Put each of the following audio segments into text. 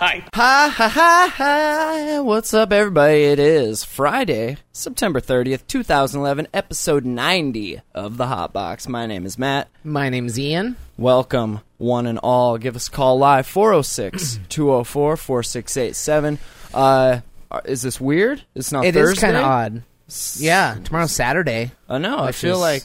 Hi. Hi, hi, hi, hi. What's up, everybody? It is Friday, September 30th, 2011, episode 90 of The Hot Box. My name is Matt. My name's Ian. Welcome, one and all. Give us a call live, 406 204 4687. Uh, is this weird? It's not It is Thursday? kind of odd. Yeah, tomorrow's Saturday. I know. I Which feel is- like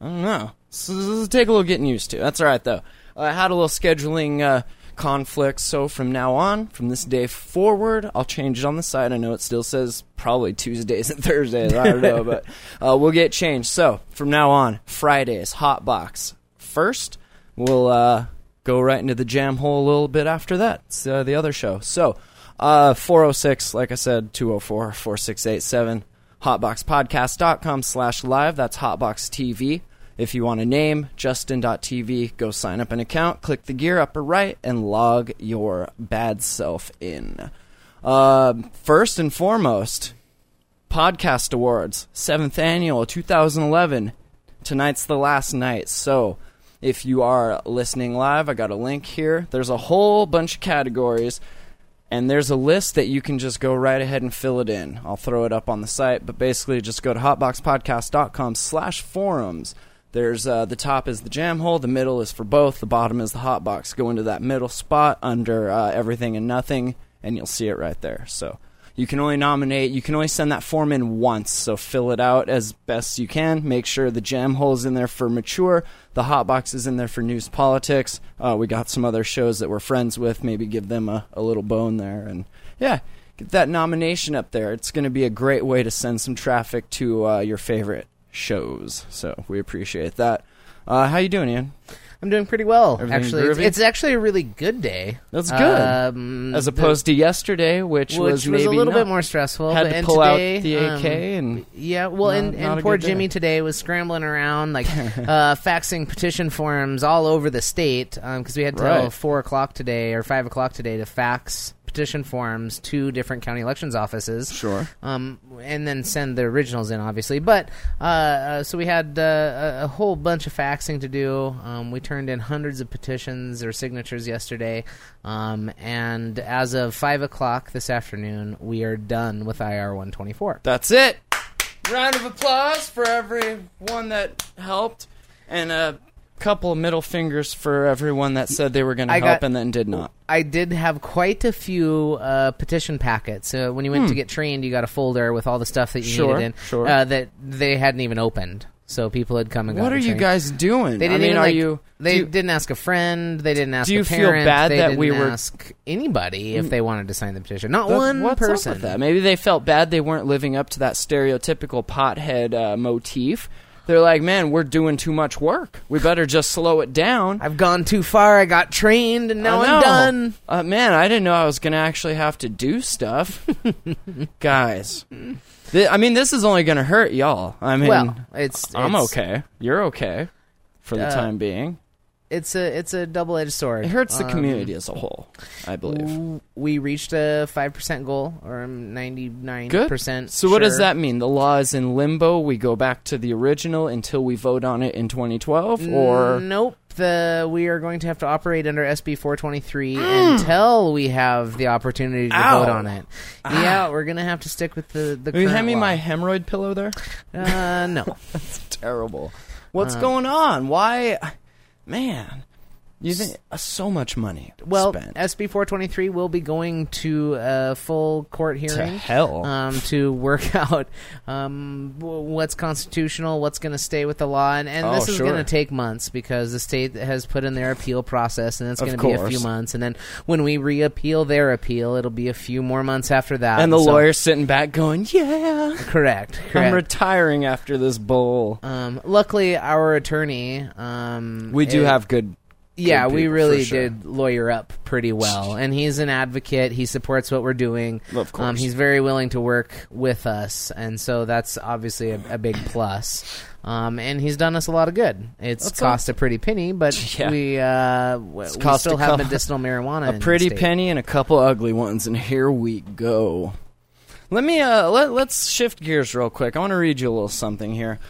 I don't know. So this will take a little getting used to. That's all right though. I had a little scheduling uh, conflict, so from now on, from this day forward, I'll change it on the side. I know it still says probably Tuesdays and Thursdays. I don't know, but uh, we'll get changed. So from now on, Fridays, hot box first. We'll uh, go right into the jam hole a little bit after that. It's uh, the other show. So uh, 406, like I said, 204 4687 hotboxpodcast.com slash live that's hotbox tv if you want a name justin.tv go sign up an account click the gear upper right and log your bad self in. Uh, first and foremost podcast awards. Seventh annual 2011 tonight's the last night. So if you are listening live i got a link here. There's a whole bunch of categories and there's a list that you can just go right ahead and fill it in. I'll throw it up on the site, but basically just go to hotboxpodcast.com slash forums. There's uh, the top is the jam hole, the middle is for both, the bottom is the hot box. Go into that middle spot under uh, everything and nothing, and you'll see it right there. So you can only nominate, you can only send that form in once, so fill it out as best you can. Make sure the jam hole is in there for mature, the hot box is in there for news politics. Uh, we got some other shows that we're friends with, maybe give them a, a little bone there. And yeah, get that nomination up there. It's going to be a great way to send some traffic to uh, your favorite shows. So we appreciate that. Uh, how you doing, Ian? I'm doing pretty well, Everything actually. It's, it's actually a really good day. That's good. Um, As opposed to yesterday, which, which was was, maybe a little bit more stressful. Had but- to pull out the AK um, and yeah, well, not- and, and poor good day. Jimmy today was scrambling around, like uh, faxing petition forms all over the state because we had till Right. four o'clock today or five o'clock today to fax petition forms to different county elections offices. Sure. um, and then send the originals in, obviously. But uh, uh, so we had uh, a, a whole bunch of faxing to do. Um, we turned in hundreds of petitions or signatures yesterday, um, and as of five o'clock this afternoon, we are done with IR one twenty four. That's it. Round of applause for everyone that helped, and a couple of middle fingers for everyone that said they were going to I help got- and then did not. I did have quite a few uh, petition packets. So when you went to get trained, you got a folder with all the stuff that you Hmm. Sure, needed in sure. uh, that they hadn't even opened. So people had come and What gotten are you trained. guys doing? They I didn't mean, even are like, you? They do you- didn't ask a friend. They didn't ask. Do you a feel parent, bad they that didn't we were- ask anybody if they wanted to sign the petition? Not That- one what's up person. with that? Maybe they felt bad they weren't living up to that stereotypical pothead uh, motif. They're like, man, we're doing too much work. We better just slow it down. I've gone too far. I got trained, and now I'm done. Uh, man, I didn't know I was going to actually have to do stuff. Guys. Th- I mean, this is only going to hurt y'all. I mean, well, it's, I'm it's- okay. You're okay for the Uh, time being. It's a it's a double edged sword. It hurts the Um, community as a whole, I believe. We reached a five percent goal, or ninety nine percent. So what does that mean? The law is in limbo. We go back to the original until we vote on it in 2012, or nope? The we are going to have to operate under SB 423 Mm. until we have the opportunity to Ow. vote on it. Yeah, we're gonna have to stick with the the. Will you hand me law. my hemorrhoid pillow there? Uh, no. That's terrible. What's Uh, going on? Why, man? You think uh, so much money Well, spent SB 423 will be going to a full court to hearing. hell? Um, to work out um, what's constitutional, what's going to stay with the law, and, and Oh, this is sure. going to take months because the state has put in their appeal process, and it's going to be a few months. And then when we reappeal their appeal, it'll be a few more months after that. and the So- lawyer's sitting back going, "Yeah, correct, I'm retiring after this bowl." um, luckily, our attorney, um, We do it- have good Yeah, we really sure. did lawyer up pretty well, and he's an advocate. He supports what we're doing. Of course. um, he's very willing to work with us, and so that's obviously a, a big plus. Um, and he's done us a lot of good. It's That's cost a pretty penny, but Yeah. we uh, we still have medicinal marijuana. a pretty penny and a couple ugly ones, and here we go. Let me uh let let's shift gears real quick. I want to read you a little something here.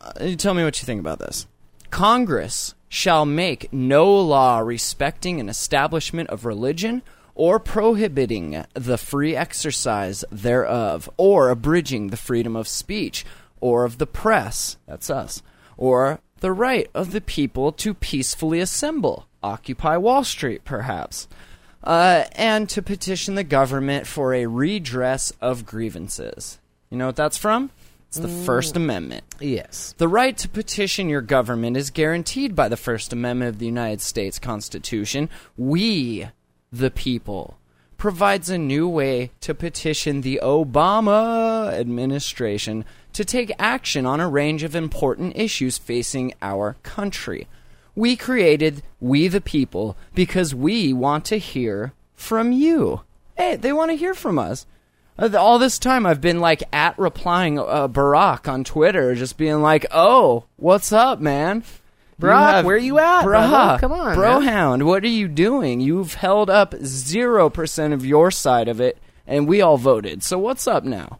Uh, tell me what you think about this. Congress shall make no law respecting an establishment of religion or prohibiting the free exercise thereof or abridging the freedom of speech or of the press that's us or the right of the people to peacefully assemble occupy wall street perhaps uh, and to petition the government for a redress of grievances. You know what that's from it's the first amendment Yes. the right to petition your government is guaranteed by the First Amendment of the United States Constitution. We, the people, provides a new way to petition the Obama administration to take action on a range of important issues facing our country. We created We the People because we want to hear from you. Hey, they want to hear from us. Uh, All this time, I've been like at replying uh, Barack on Twitter, just being like, "Oh, what's up, man? Barack, where you at, Barack, brother? Come on, Brohound, what are you doing? You've held up zero percent of your side of it, and we all voted. So what's up now?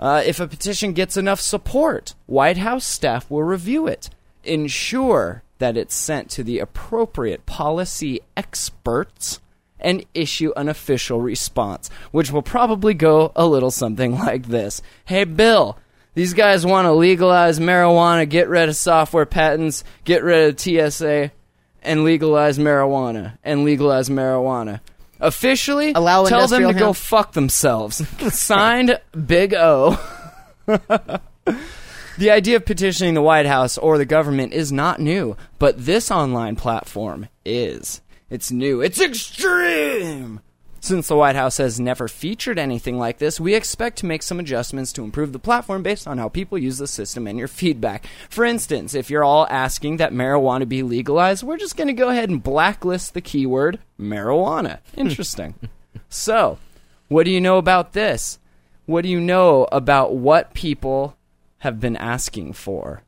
Uh, if a petition gets enough support, White House staff will review it, ensure that it's sent to the appropriate policy experts, and issue an official response, which will probably go a little something like this Hey, Bill, these guys want to legalize marijuana, get rid of software patents, get rid of TSA, and legalize marijuana, and legalize marijuana. Officially, Allow tell them to industrial go fuck themselves. Signed, Big O. The idea of petitioning the White House or the government is not new, but this online platform is. It's new. It's extreme! Since the White House has never featured anything like this, we expect to make some adjustments to improve the platform based on how people use the system and your feedback. For instance, if you're all asking that marijuana be legalized, we're just going to go ahead and blacklist the keyword marijuana. Interesting. so, what do you know about this? What do you know about what people have been asking for?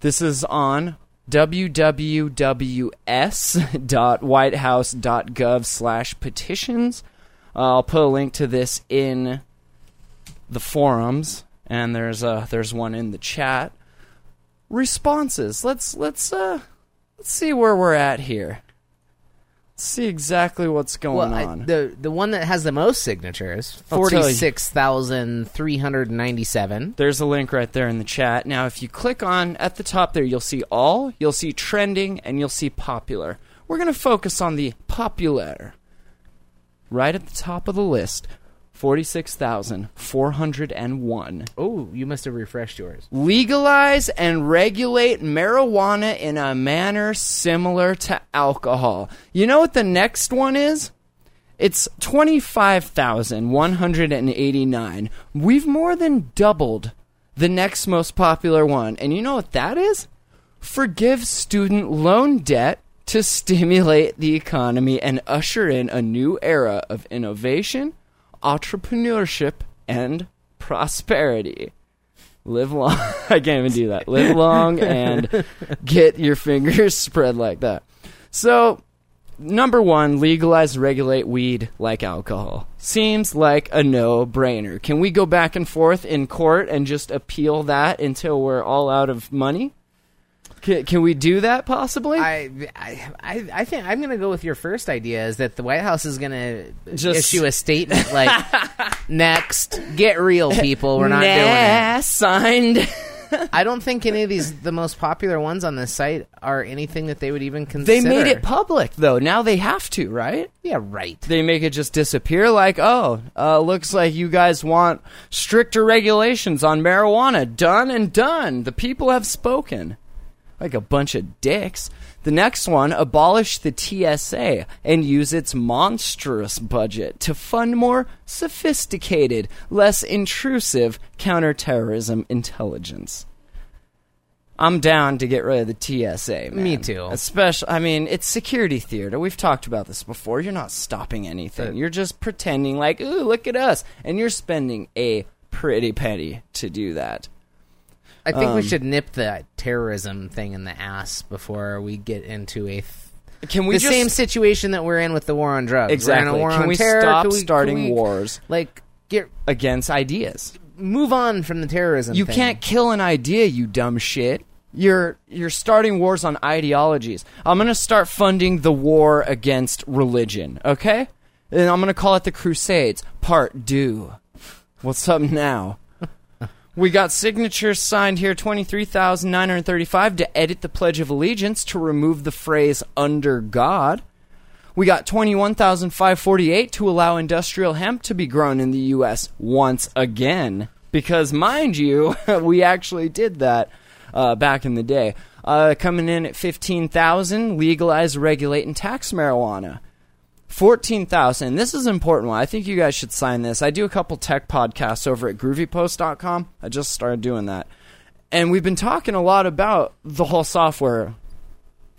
This is on www.whitehouse.gov slash petitions. Uh, I'll put a link to this in the forums, and there's a, there's one in the chat. Responses. Let's let's uh let's see where we're at here. See exactly what's going Well, I, on. the the one that has the most signatures, I'll tell you. forty six thousand three hundred ninety seven. There's a link right there in the chat. Now, if you click on at the top there, you'll see all, you'll see trending, and you'll see popular. We're going to focus on the popular. Right at the top of the list 46,401. Oh, you must have refreshed yours. Legalize and regulate marijuana in a manner similar to alcohol. You know what the next one is? It's 25,189. We've more than doubled the next most popular one. And you know what that is? Forgive student loan debt to stimulate the economy and usher in a new era of innovation, entrepreneurship, and prosperity. Live long. I can't even do that. Live long and get your fingers spread like that. So, number one, legalize, regulate weed like alcohol. Seems like a no brainer. Can we go back and forth in court and just appeal that until we're all out of money? Can, can we do that possibly? I, I, I think I'm going to go with your first idea is that the White House is going to Just- issue a statement like, next, get real, people. We're not doing nah, signed. it. I don't think any of these, the most popular ones on this site, are anything that they would even consider. they consider. made it public though. Now they have to, right? Yeah, right. they make it just disappear like oh uh, looks like you guys want stricter regulations on marijuana done and done the people have spoken like a bunch of dicks the next one abolish the tsa and use its monstrous budget to fund more sophisticated less intrusive counterterrorism intelligence I'm down to get rid of the TSA. Man. Me too. Especially, I mean, it's security theater. We've talked about this before. You're not stopping anything. You're just pretending like, ooh, look at us, and you're spending a pretty penny to do that. I think Um, we should nip the terrorism thing in the ass before we get into a th- Can we the just same situation that we're in with the war on drugs. Exactly? a war Can on we terror. stop Can we- starting can we, wars Like get against ideas? move on from the terrorism. You thing. can't kill an idea, you dumb shit. You're you're starting wars on ideologies. I'm gonna start funding the war against religion, okay? And I'm gonna call it the Crusades Part Two. What's up now? We got signatures signed here, twenty three thousand nine hundred thirty five, to edit the Pledge of Allegiance to remove the phrase "under God." We got 21,548 to allow industrial hemp to be grown in the U.S. once again. Because, mind you, we actually did that uh, back in the day. Uh, coming in at 15,000, legalize, regulate, and tax marijuana. 14,000. This is an important one. I think you guys should sign this. I do a couple tech podcasts over at groovypost.com. I just started doing that. And we've been talking a lot about the whole software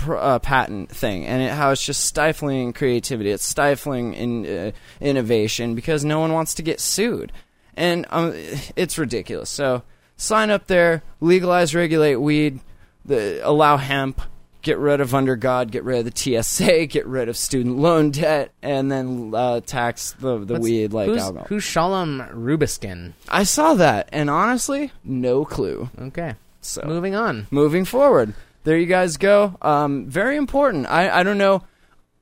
uh, patent thing and it, how it's just stifling creativity. It's stifling in, uh, innovation because no one wants to get sued, and um, it's ridiculous. So sign up there, legalize, regulate weed, the, allow hemp, get rid of under God, get rid of the TSA, get rid of student loan debt, and then uh, tax the the What's- weed like who's, alcohol. Who's Shalom Rubashkin? I saw that, and honestly, no clue. Okay, So moving on. moving forward. There you guys go. Um, very important. I, I don't know.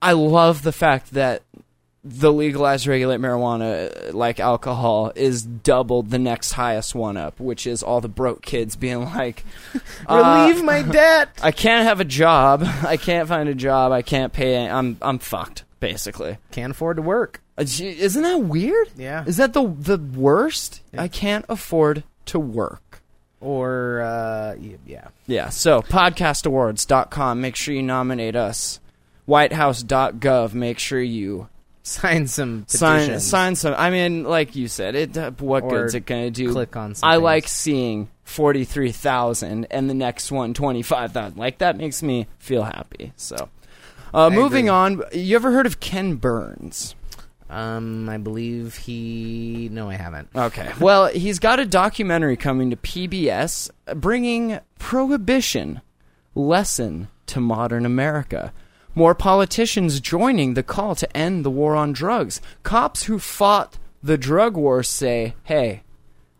I love the fact that the legalized regulate marijuana, uh, like alcohol, is doubled the next highest one up, which is all the broke kids being like, uh, Relieve my debt. I can't have a job. I can't find a job. I can't pay. I'm I'm fucked. Basically, Can't afford to work. Uh, gee, isn't that weird? Yeah. Is that the the worst? I can't afford to work. Or uh, y- yeah. Yeah, so podcastawards.com, make sure you nominate us. Whitehouse.gov, make sure you Sign some sign petitions. sign some. I mean, like you said, it uh, what Or good's it going to do? click on I things. like seeing 43,000 and the next one 25,000. Like that makes me feel happy. So, uh, moving agree. on, you ever heard of Ken Burns? Um, I believe he. No, I haven't. Okay. Well, he's got a documentary coming to PBS bringing prohibition lesson to modern America. More politicians joining the call to end the war on drugs. Cops who fought the drug war say, "Hey,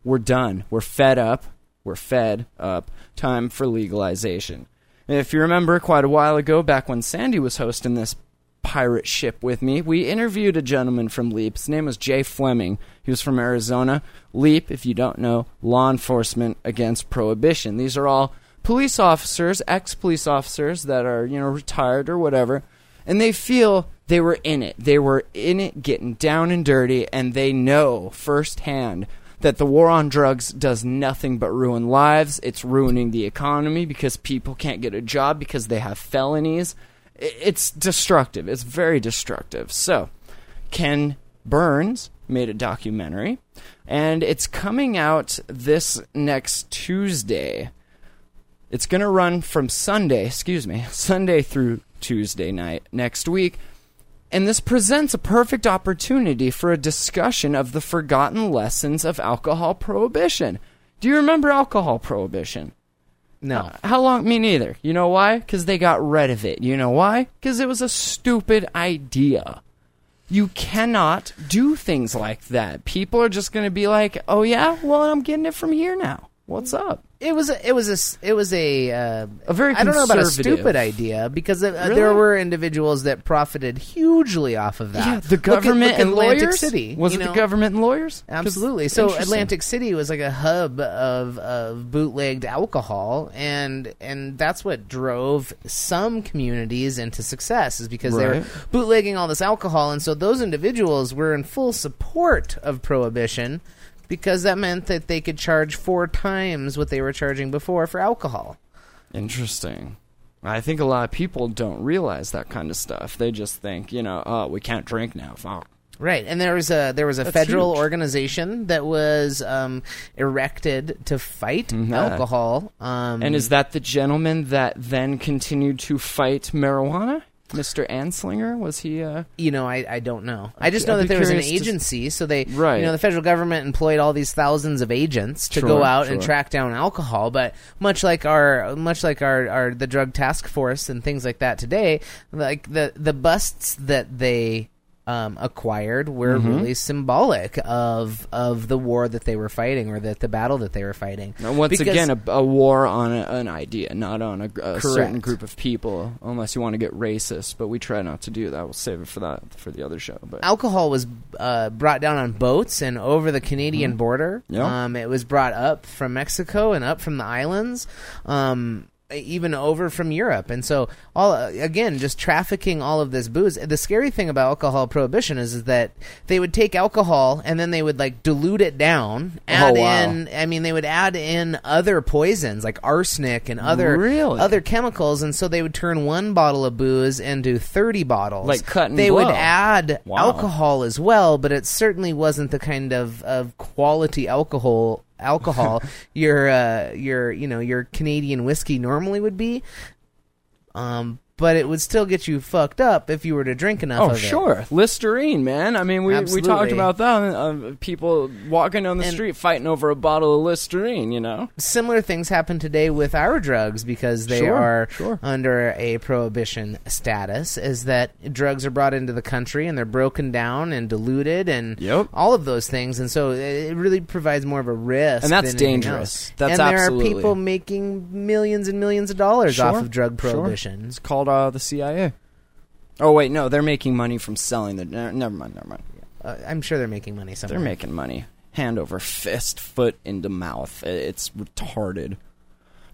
we're done. We're fed up. We're fed up. Time for legalization." And if you remember quite a while ago back when Sandy was hosting this pirate ship with me. We interviewed a gentleman from LEAP. His name was Jay Fleming. He was from Arizona. LEAP, if you don't know, Law Enforcement Against Prohibition. These are all police officers, ex police officers that are, you know, retired or whatever, and they feel they were in it. They were in it getting down and dirty, and they know firsthand that the war on drugs does nothing but ruin lives. It's ruining the economy because people can't get a job because they have felonies. It's destructive. It's very destructive. So, Ken Burns made a documentary, and it's coming out this next Tuesday. It's going to run from Sunday, excuse me, Sunday through Tuesday night next week. And this presents a perfect opportunity for a discussion of the forgotten lessons of alcohol prohibition. Do you remember alcohol prohibition? No. Uh, how long? Me neither. You know why? Because they got rid of it. You know why? Because it was a stupid idea. You cannot do things like that. People are just going to be like, "Oh yeah, well I'm getting it from here now. What's up?" It was a, it was a s- it was a uh, A very I don't know about a conservative- stupid idea because uh, Really? there were individuals that profited hugely off of that. Yeah, the Look at- government look at and Atlantic lawyers. City Was you it know? the government and lawyers? 'Cause- Absolutely. So Interesting. Atlantic City was like a hub of of bootlegged alcohol, and and that's what drove some communities into success is because they were Right. bootlegging all this alcohol, and so those individuals were in full support of prohibition because that meant that they could charge four times what they were charging before for alcohol. Interesting. I think a lot of people don't realize that kind of stuff. They just think, you know, oh, we can't drink now. Fuck. Right, and there was a there was a That's federal huge. organization that was um, erected to fight Mhm. alcohol. Um, And is that the gentleman that then continued to fight marijuana? Mr. Anslinger? Was he, uh. you know, I, I don't know. I just I'd know that there was an agency, so they, Right. you know, the federal government employed all these thousands of agents to Sure, go out and track down alcohol. But much like our, much like our, our the drug task force and things like that today, like the the busts that they um, acquired were Mm-hmm. really symbolic of of the war that they were fighting or that the battle that they were fighting. Now, Once Because- again, a, a war on a, an idea, not on a, a certain group of people, unless you want to get racist. But we try not to do that. We'll save it for that for the other show. But alcohol was uh, brought down on boats and over the Canadian border. Mm-hmm. Yeah. Um, it was brought up from Mexico and up from the islands, um, even over from Europe. And so, all uh, again, just trafficking all of this booze. The scary thing about alcohol prohibition is, is that they would take alcohol and then they would like dilute it down, oh, add Oh, wow. in. I mean, they would add in other poisons like arsenic and other Really? other chemicals, and so they would turn one bottle of booze into thirty bottles. Like cut and they would add Wow. alcohol as well, but it certainly wasn't the kind of, of quality alcohol alcohol your uh, your you know your Canadian whiskey normally would be. Um, but it would still get you fucked up if you were to drink enough oh, of it. sure, Listerine, man. I mean, we we talked about that. Uh, people walking down the And- street fighting over a bottle of Listerine. You know, Similar things happen today with our drugs because they Sure, are sure. under a prohibition status. Is that drugs are brought into the country and they're broken down and diluted and Yep. all of those things, and so it really provides more of a risk. And that's dangerous. That's and there are people making millions and millions of dollars off of drug sure. prohibition. it's called uh, the CIA. Oh wait, no, they're making money from selling the. ne- Never mind, never mind. Uh, I'm sure they're making money somewhere. They're making money. Hand over fist, foot into mouth. It's retarded.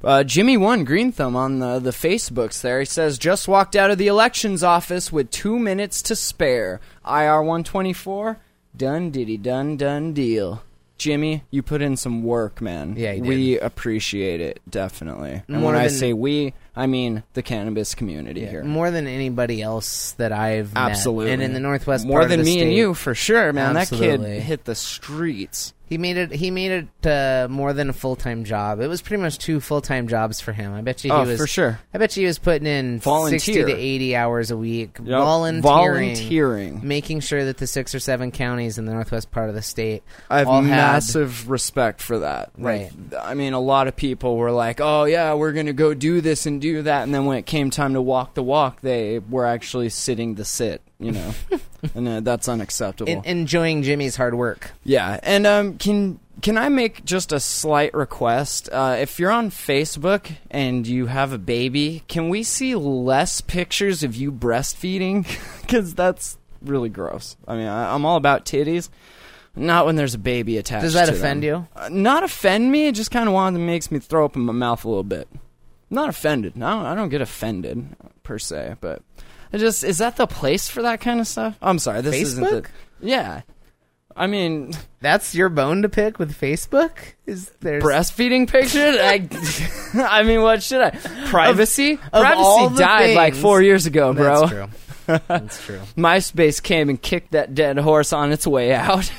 Uh, Jimmy One Green Thumb on the, the Facebooks there. He says, just walked out of the elections office with two minutes to spare. IR 124, done diddy done done deal. Jimmy, you put in some work, man. Yeah, he did. We appreciate it, definitely. And More when I than- say we, I mean the cannabis community here. more than anybody else that I've met. Absolutely. and in the northwest More part of than me and you, for sure, man. That kid hit the streets. He made it. He made it uh, more than a full time job. It was pretty much two full time jobs for him. I bet you he Oh, was for sure. I bet you he was putting in Volunteer. sixty to eighty hours a week, Yep. volunteering, Volunteering. making sure that the six or seven counties in the northwest part of the state I have all had- massive respect for that. Like, I mean, a lot of people were like, "Oh yeah, we're gonna go do this and do that," and then when it came time to walk the walk, they were actually sitting the sit. You know, and uh, that's unacceptable. en- enjoying Jimmy's hard work. Yeah, and um, can can I make just a slight request? Uh, if you're on Facebook and you have a baby, can we see less pictures of you breastfeeding? Because that's really gross. I mean, I, I'm all about titties. Not when there's a baby attached. Does that to offend them. you? Uh, not offend me. It just kind of wants makes me throw up in my mouth a little bit. Not offended. No, I don't get offended per se, but it just is that the place for that kind of stuff? I'm sorry. This isn't the. Facebook? Yeah, I mean That's your bone to pick with Facebook. Is there breastfeeding pictures. I, I mean, what should I? Privacy. of Privacy all the died like things- four years ago, bro. That's true. That's true. MySpace came and kicked that dead horse on its way out.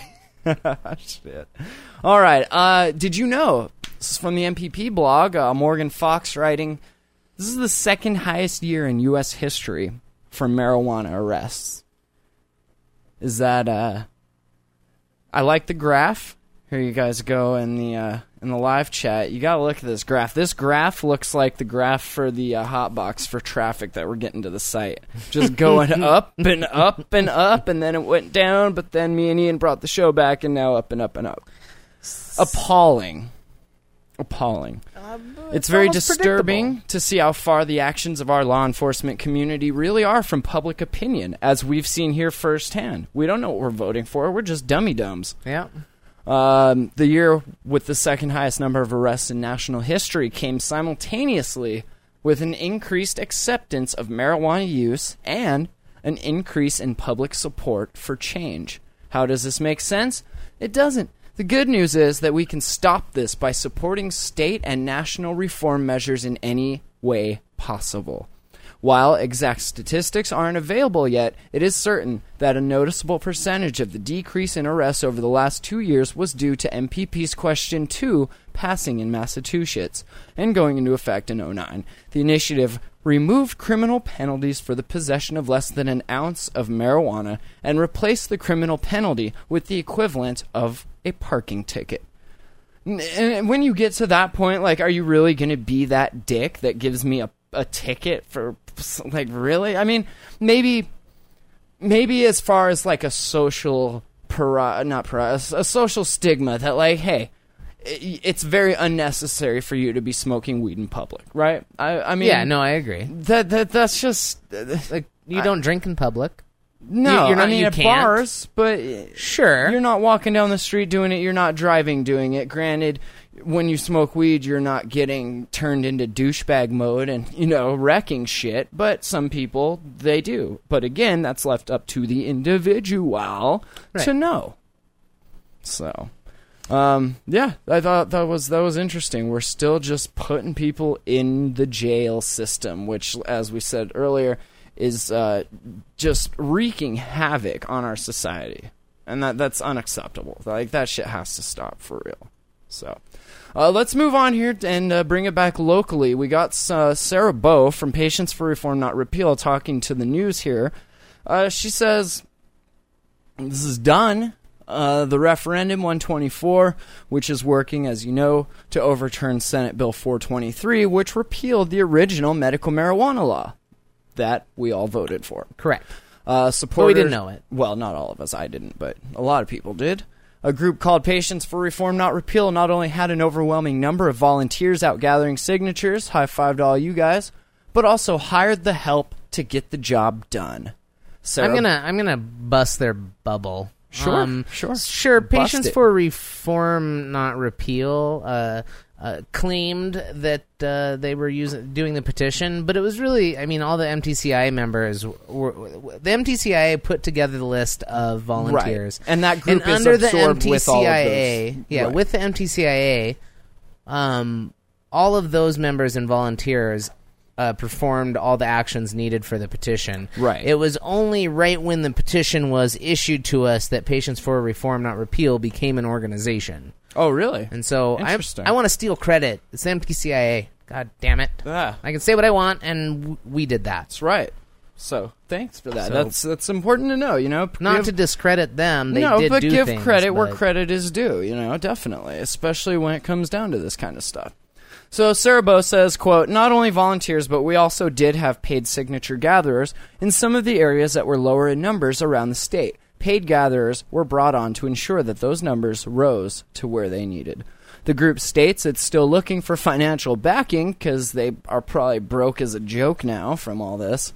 Shit. All right. Uh, did you know? This is from the MPP blog. Uh, Morgan Fox writing. This is the second highest year in U.S. history for marijuana arrests. Is that? Uh, I like the graph. Here you guys go in the uh, in the live chat. You gotta look at this graph. This graph looks like the graph for the uh, hot box for traffic that we're getting to the site. Just going up and up and up, and then it went down. But then me and Ian brought the show back, and now up and up and up. Appalling, appalling. It's very disturbing to see how far the actions of our law enforcement community really are from public opinion, as we've seen here firsthand. We don't know what we're voting for. We're just dummy dumbs. Yeah. Um, the year with the second highest number of arrests in national history came simultaneously with an increased acceptance of marijuana use and an increase in public support for change. How does this make sense? It doesn't. The good news is that we can stop this by supporting state and national reform measures in any way possible. While exact statistics aren't available yet, it is certain that a noticeable percentage of the decrease in arrests over the last two years was due to MPP's Question 2 passing in Massachusetts and going into effect in 09. The initiative removed criminal penalties for the possession of less than an ounce of marijuana and replaced the criminal penalty with the equivalent of a parking ticket. And when you get to that point, like, are you really going to be that dick that gives me a, a ticket for, like, really? I mean, maybe, maybe as far as like a social, para, not para, a, social stigma that, like, hey, it's very unnecessary for you to be smoking weed in public, right? I, I mean, yeah, no, I agree. that that that's just Like you don't drink in public. no. you're not- I mean, you at bars, but Sure. you're not walking down the street doing it. You're not driving doing it. Granted, when you smoke weed, you're not getting turned into douchebag mode and you know wrecking shit. But some people they do. But again, that's left up to the individual to know. So. Um, yeah, I thought that was that was interesting. We're still just putting people in the jail system, which, as we said earlier, is uh, just wreaking havoc on our society, and that that's unacceptable. Like that shit has to stop for real. So, uh, let's move on here and uh, bring it back locally. We got uh, Sarah Bow from Patients for Reform Not Repeal talking to the news here. Uh, she says this is done. Uh, the referendum 124, which is working, as you know, to overturn Senate Bill 423, which repealed the original medical marijuana law that we all voted for. Correct. Uh, supporters, didn't know it. Well, not all of us. I didn't, but a lot of people did. A group called Patients for Reform Not Repeal not only had an overwhelming number of volunteers out gathering signatures, high five to all you guys, but also hired the help to get the job done. So I'm gonna I'm gonna bust their bubble. Sure, Um, sure. sure. Bust Patients it. for Reform, not repeal, uh, uh, claimed that uh, they were using doing the petition, but it was really, I mean, all the MTCI members were the MTCI put together the list of volunteers, And that group and is under the absorbed MTCIA, with all of those. yeah, Right. with the MTCIA, um, all of those members and volunteers uh, performed all the actions needed for the petition. Right. It was only right when the petition was issued to us that Patients for Reform Not Repeal became an organization. Oh, really? And so I, Interesting. I want to steal credit. It's the MTCIA. God damn it. Yeah, I can say what I want, and w- we did that. that's right. So thanks for that. So- that's that's important to know. You know, Not Give- to discredit them. They no, did but do give things, credit where but- credit is due. You know, definitely, especially when it comes down to this kind of stuff. So Bow says, "quote Not only volunteers, but we also did have paid signature gatherers in some of the areas that were lower in numbers around the state. Paid gatherers were brought on to ensure that those numbers rose to where they needed." The group states it's still looking for financial backing because they are probably broke as a joke now from all this.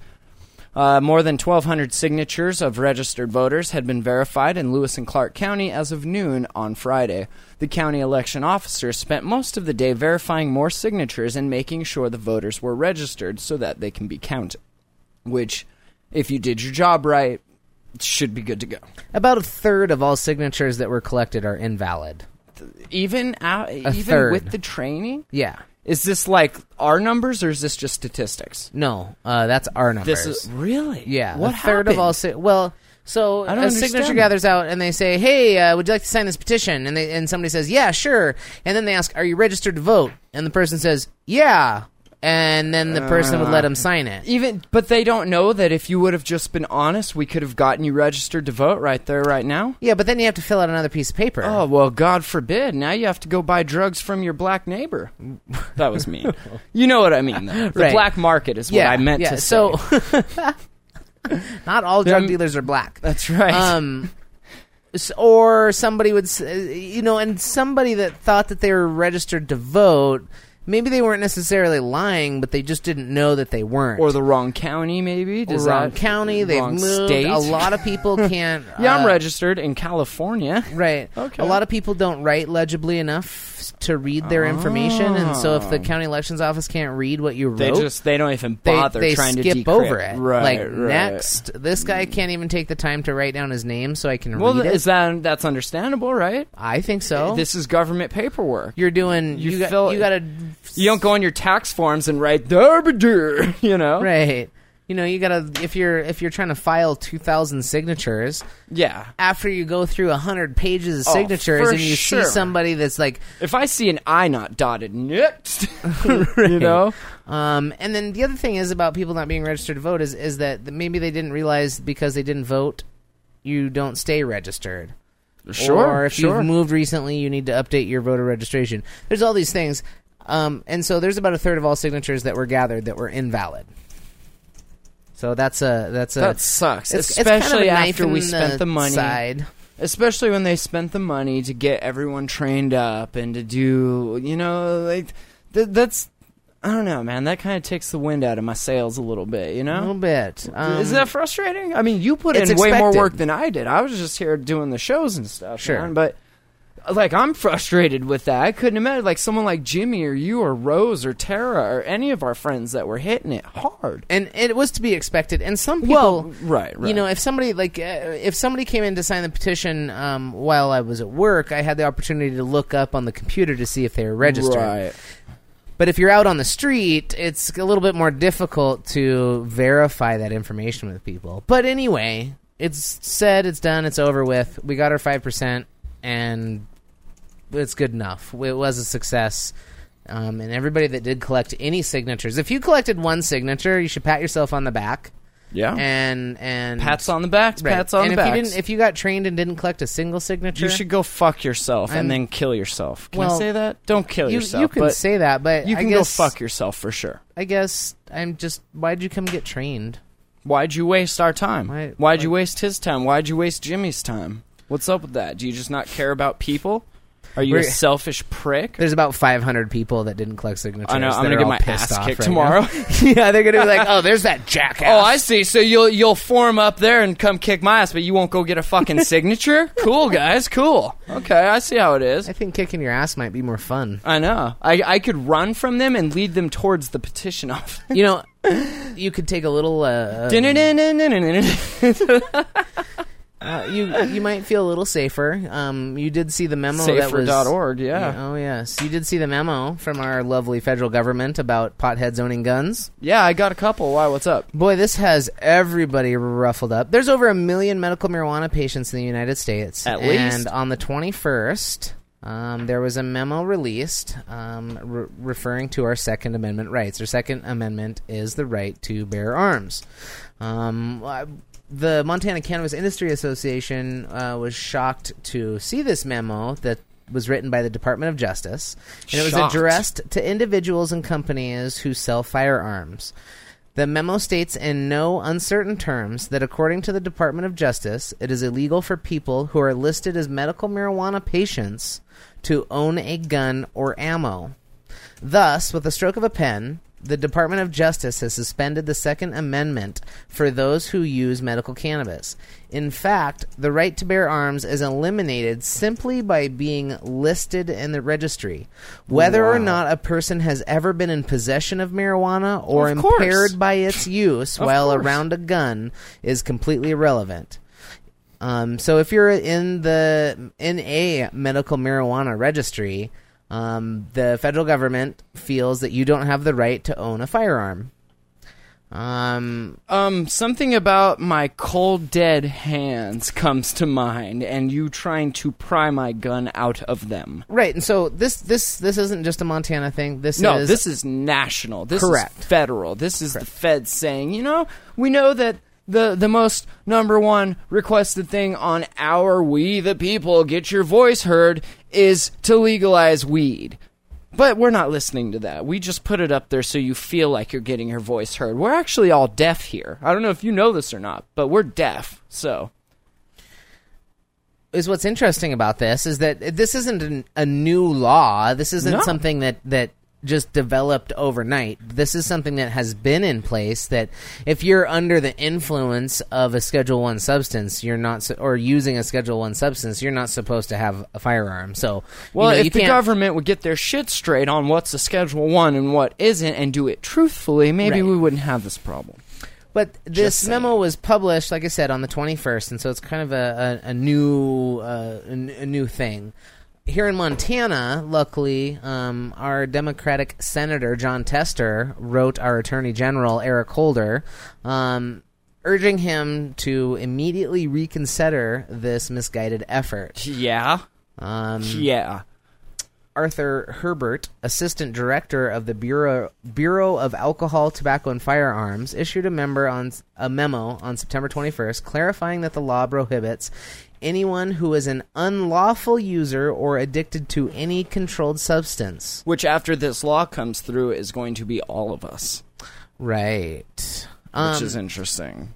Uh, more than 1,200 signatures of registered voters had been verified in Lewis and Clark County as of noon on Friday. The county election officer spent most of the day verifying more signatures and making sure the voters were registered so that they can be counted. Which, if you did your job right, should be good to go. About a third of all signatures that were collected are invalid. Even out, even third. with the training, Yeah. Is this like our numbers or is this just statistics? No, uh, that's our numbers. This is really Yeah, What a third of happened? all. Si- well, so a signature gathers out, and they say, "Hey, uh, would you like to sign this petition?" And they and somebody says, "Yeah, sure." And then they ask, "Are you registered to vote?" And the person says, "Yeah." And then the person would let them sign it. Even, but they don't know that if you would have just been honest, we could have gotten you registered to vote right there, right now. Yeah, but then you have to fill out another piece of paper. Oh well, God forbid! Now you have to go buy drugs from your black neighbor. That was mean. you know what I mean? Though. The Right. black market is what yeah, I meant yeah. to say. So, not all drug dealers are black. that's right. um s- or somebody would s- uh, you know and somebody that thought that they were registered to vote maybe they weren't necessarily lying but they just didn't know that they weren't or the wrong county, maybe. Or Does wrong that- county they've wrong moved State? a lot of people can't yeah, I'm uh, registered in California. Right. Okay. A lot of people don't write legibly enough to read their information, and so if the Oh. county elections office can't read what you wrote, They just they don't even bother they trying skip to decrypt. over it. Right, like right. next, this guy can't even take the time to write down his name so I can Well, read it. is that that's understandable, right? I think so. This is government paperwork. You're doing. You You, got. fill- You got to. You don't go on your tax forms and write "Derbyder," you know? Right. You know, you gotta if you're if you're trying to file two thousand signatures, Yeah. after you go through a hundred pages of Oh, signatures for and you sure. see somebody that's like, If I see an I not dotted next, you know, um, and then the other thing is about people not being registered to vote is is that maybe they didn't realize because they didn't vote, you don't stay registered. sure, or if sure. you've moved recently, you need to update your voter registration. There's all these things, um, and so there's about a third of all signatures that were gathered that were invalid. So that's a that's a that sucks, it's- it's kind of especially after we spent the money. Side. especially when they spent the money to get everyone trained up and to do you know like th- that's i don't know man that kind of takes the wind out of my sails a little bit you know. A little bit. Um, Isn't that frustrating? I mean, you put it's in way more work than I did. I was just here doing the shows and stuff. Sure. man, but like I'm frustrated with that. I couldn't imagine like someone like Jimmy or you or Rose or Tara or any of our friends that were hitting it hard. and it was to be expected. And some people, Well, right, right. You know, if somebody like uh, if somebody came in to sign the petition um, while I was at work, I had the opportunity to look up on the computer to see if they were registered. Right. But if you're out on the street, it's a little bit more difficult to verify that information with people. But anyway, it's said, it's done, it's over with. We got our five percent, and it's good enough. It was a success. Um, and everybody that did collect any signatures, if you collected one signature, you should pat yourself on the back. Yeah. And and pats on the backs, right. pats on and the back. if you didn't, if you got trained and didn't collect a single signature, you should go fuck yourself I'm- and then kill yourself. Can I say that? Don't kill you, yourself. you can say that, but you can guess, go fuck yourself for sure. I guess I'm just. Why'd you come get trained? Why'd you waste our time? Why- Why'd you waste his time? Why'd you waste Jimmy's time? What's up with that? Do you just not care about people? Are you a We're- selfish prick? There's about 500 people that didn't collect signatures. I know, I'm gonna get my ass kicked right tomorrow. yeah, they're gonna be like, "Oh, there's that jackass." Oh, I see. So you'll you'll form up there and come kick my ass, but you won't go get a fucking signature. cool, guys. Cool. Okay, I see how it is. I think kicking your ass might be more fun. I know. I I could run from them and lead them towards the petition office. You know, you could take a little. Uh, uh, you you might feel a little safer. Um, you did see the memo that was Safer.org, yeah. Oh yes, you did see the memo from our lovely federal government about potheads owning guns. Yeah, I got a couple. Why? What's up? Boy, this has everybody ruffled up. There's over a million medical marijuana patients in the United States. At least. and on the 21st, um, there was a memo released um, re- referring to our Second Amendment rights. Our Second Amendment is the right to bear arms. Um, the Montana Cannabis Industry Association uh, was shocked to see this memo that was written by the Department of Justice, and it was addressed to individuals and companies who sell firearms. The memo states in no uncertain terms that according to the Department of Justice, it is illegal for people who are listed as medical marijuana patients to own a gun or ammo. Thus, with a stroke of a pen, the Department of Justice has suspended the Second Amendment for those who use medical cannabis. In fact, the right to bear arms is eliminated simply by being listed in the registry. Whether or not a person has ever been in possession of marijuana or Of course. impaired by its use while course. around a gun is completely irrelevant. Um, so if you're in the in a medical marijuana registry, um, the federal government feels that you don't have the right to own a firearm. Um, Um, something about my cold dead hands comes to mind, and you trying to pry my gun out of them. right, and so this this this isn't just a Montana thing. This No, is this is national. This Correct. is federal. This is the Fed saying, you know, we know that the the most number one requested thing on our we the people get your voice heard is to legalize weed. But we're not listening to that. We just put it up there so you feel like you're getting your voice heard. We're actually all deaf here. I don't know if you know this or not, but we're deaf. So, is what's interesting about this is that this isn't an, a new law. This isn't No. something that that just developed overnight. This is something that has been in place. That if you're under the influence of a Schedule One substance, you're not, or using a Schedule One substance, you're not supposed to have a firearm. So, well, you know, you if the government would get their shit straight on what's a Schedule 1 and what isn't and do it truthfully, maybe Right. we wouldn't have this problem. But this memo was published, like I said, on the 21st, and so it's kind of a, a, a new uh, a new thing. Here in Montana, luckily, um, our Democratic Senator Jon Tester wrote our Attorney General Eric Holder, um, urging him to immediately reconsider this misguided effort. Yeah. Um, Yeah. Arthur Herbert, assistant director of the Bureau Bureau of Alcohol, Tobacco, and Firearms, issued a member on a memo on September 21st, clarifying that the law prohibits anyone who is an unlawful user or addicted to any controlled substance. Which, after this law comes through, is going to be all of us, Right. which Um, is interesting.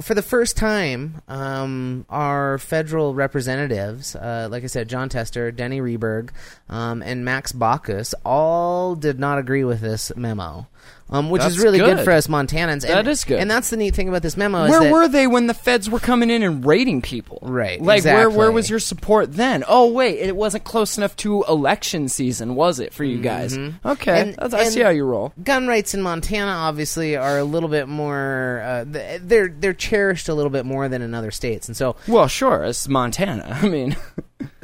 for the first time, um, our federal representatives, uh, like I said, Jon Tester, Denny Rehberg, um, and Max Baucus, all did not agree with this memo, um, which is really good. good. for us Montanans. That and, is good. and that's the neat thing about this memo. is Where that- were they when the feds were coming in and raiding people? Right, Like where where exactly. was your support then? Oh wait, it wasn't close enough to election season, was it for you guys? Okay, Mm-hmm. And- that's, I see how you roll. gun rights in Montana obviously are a little bit more uh, th- they're they're cherished a little bit more than in other states, and so Well, sure, it's Montana. I mean,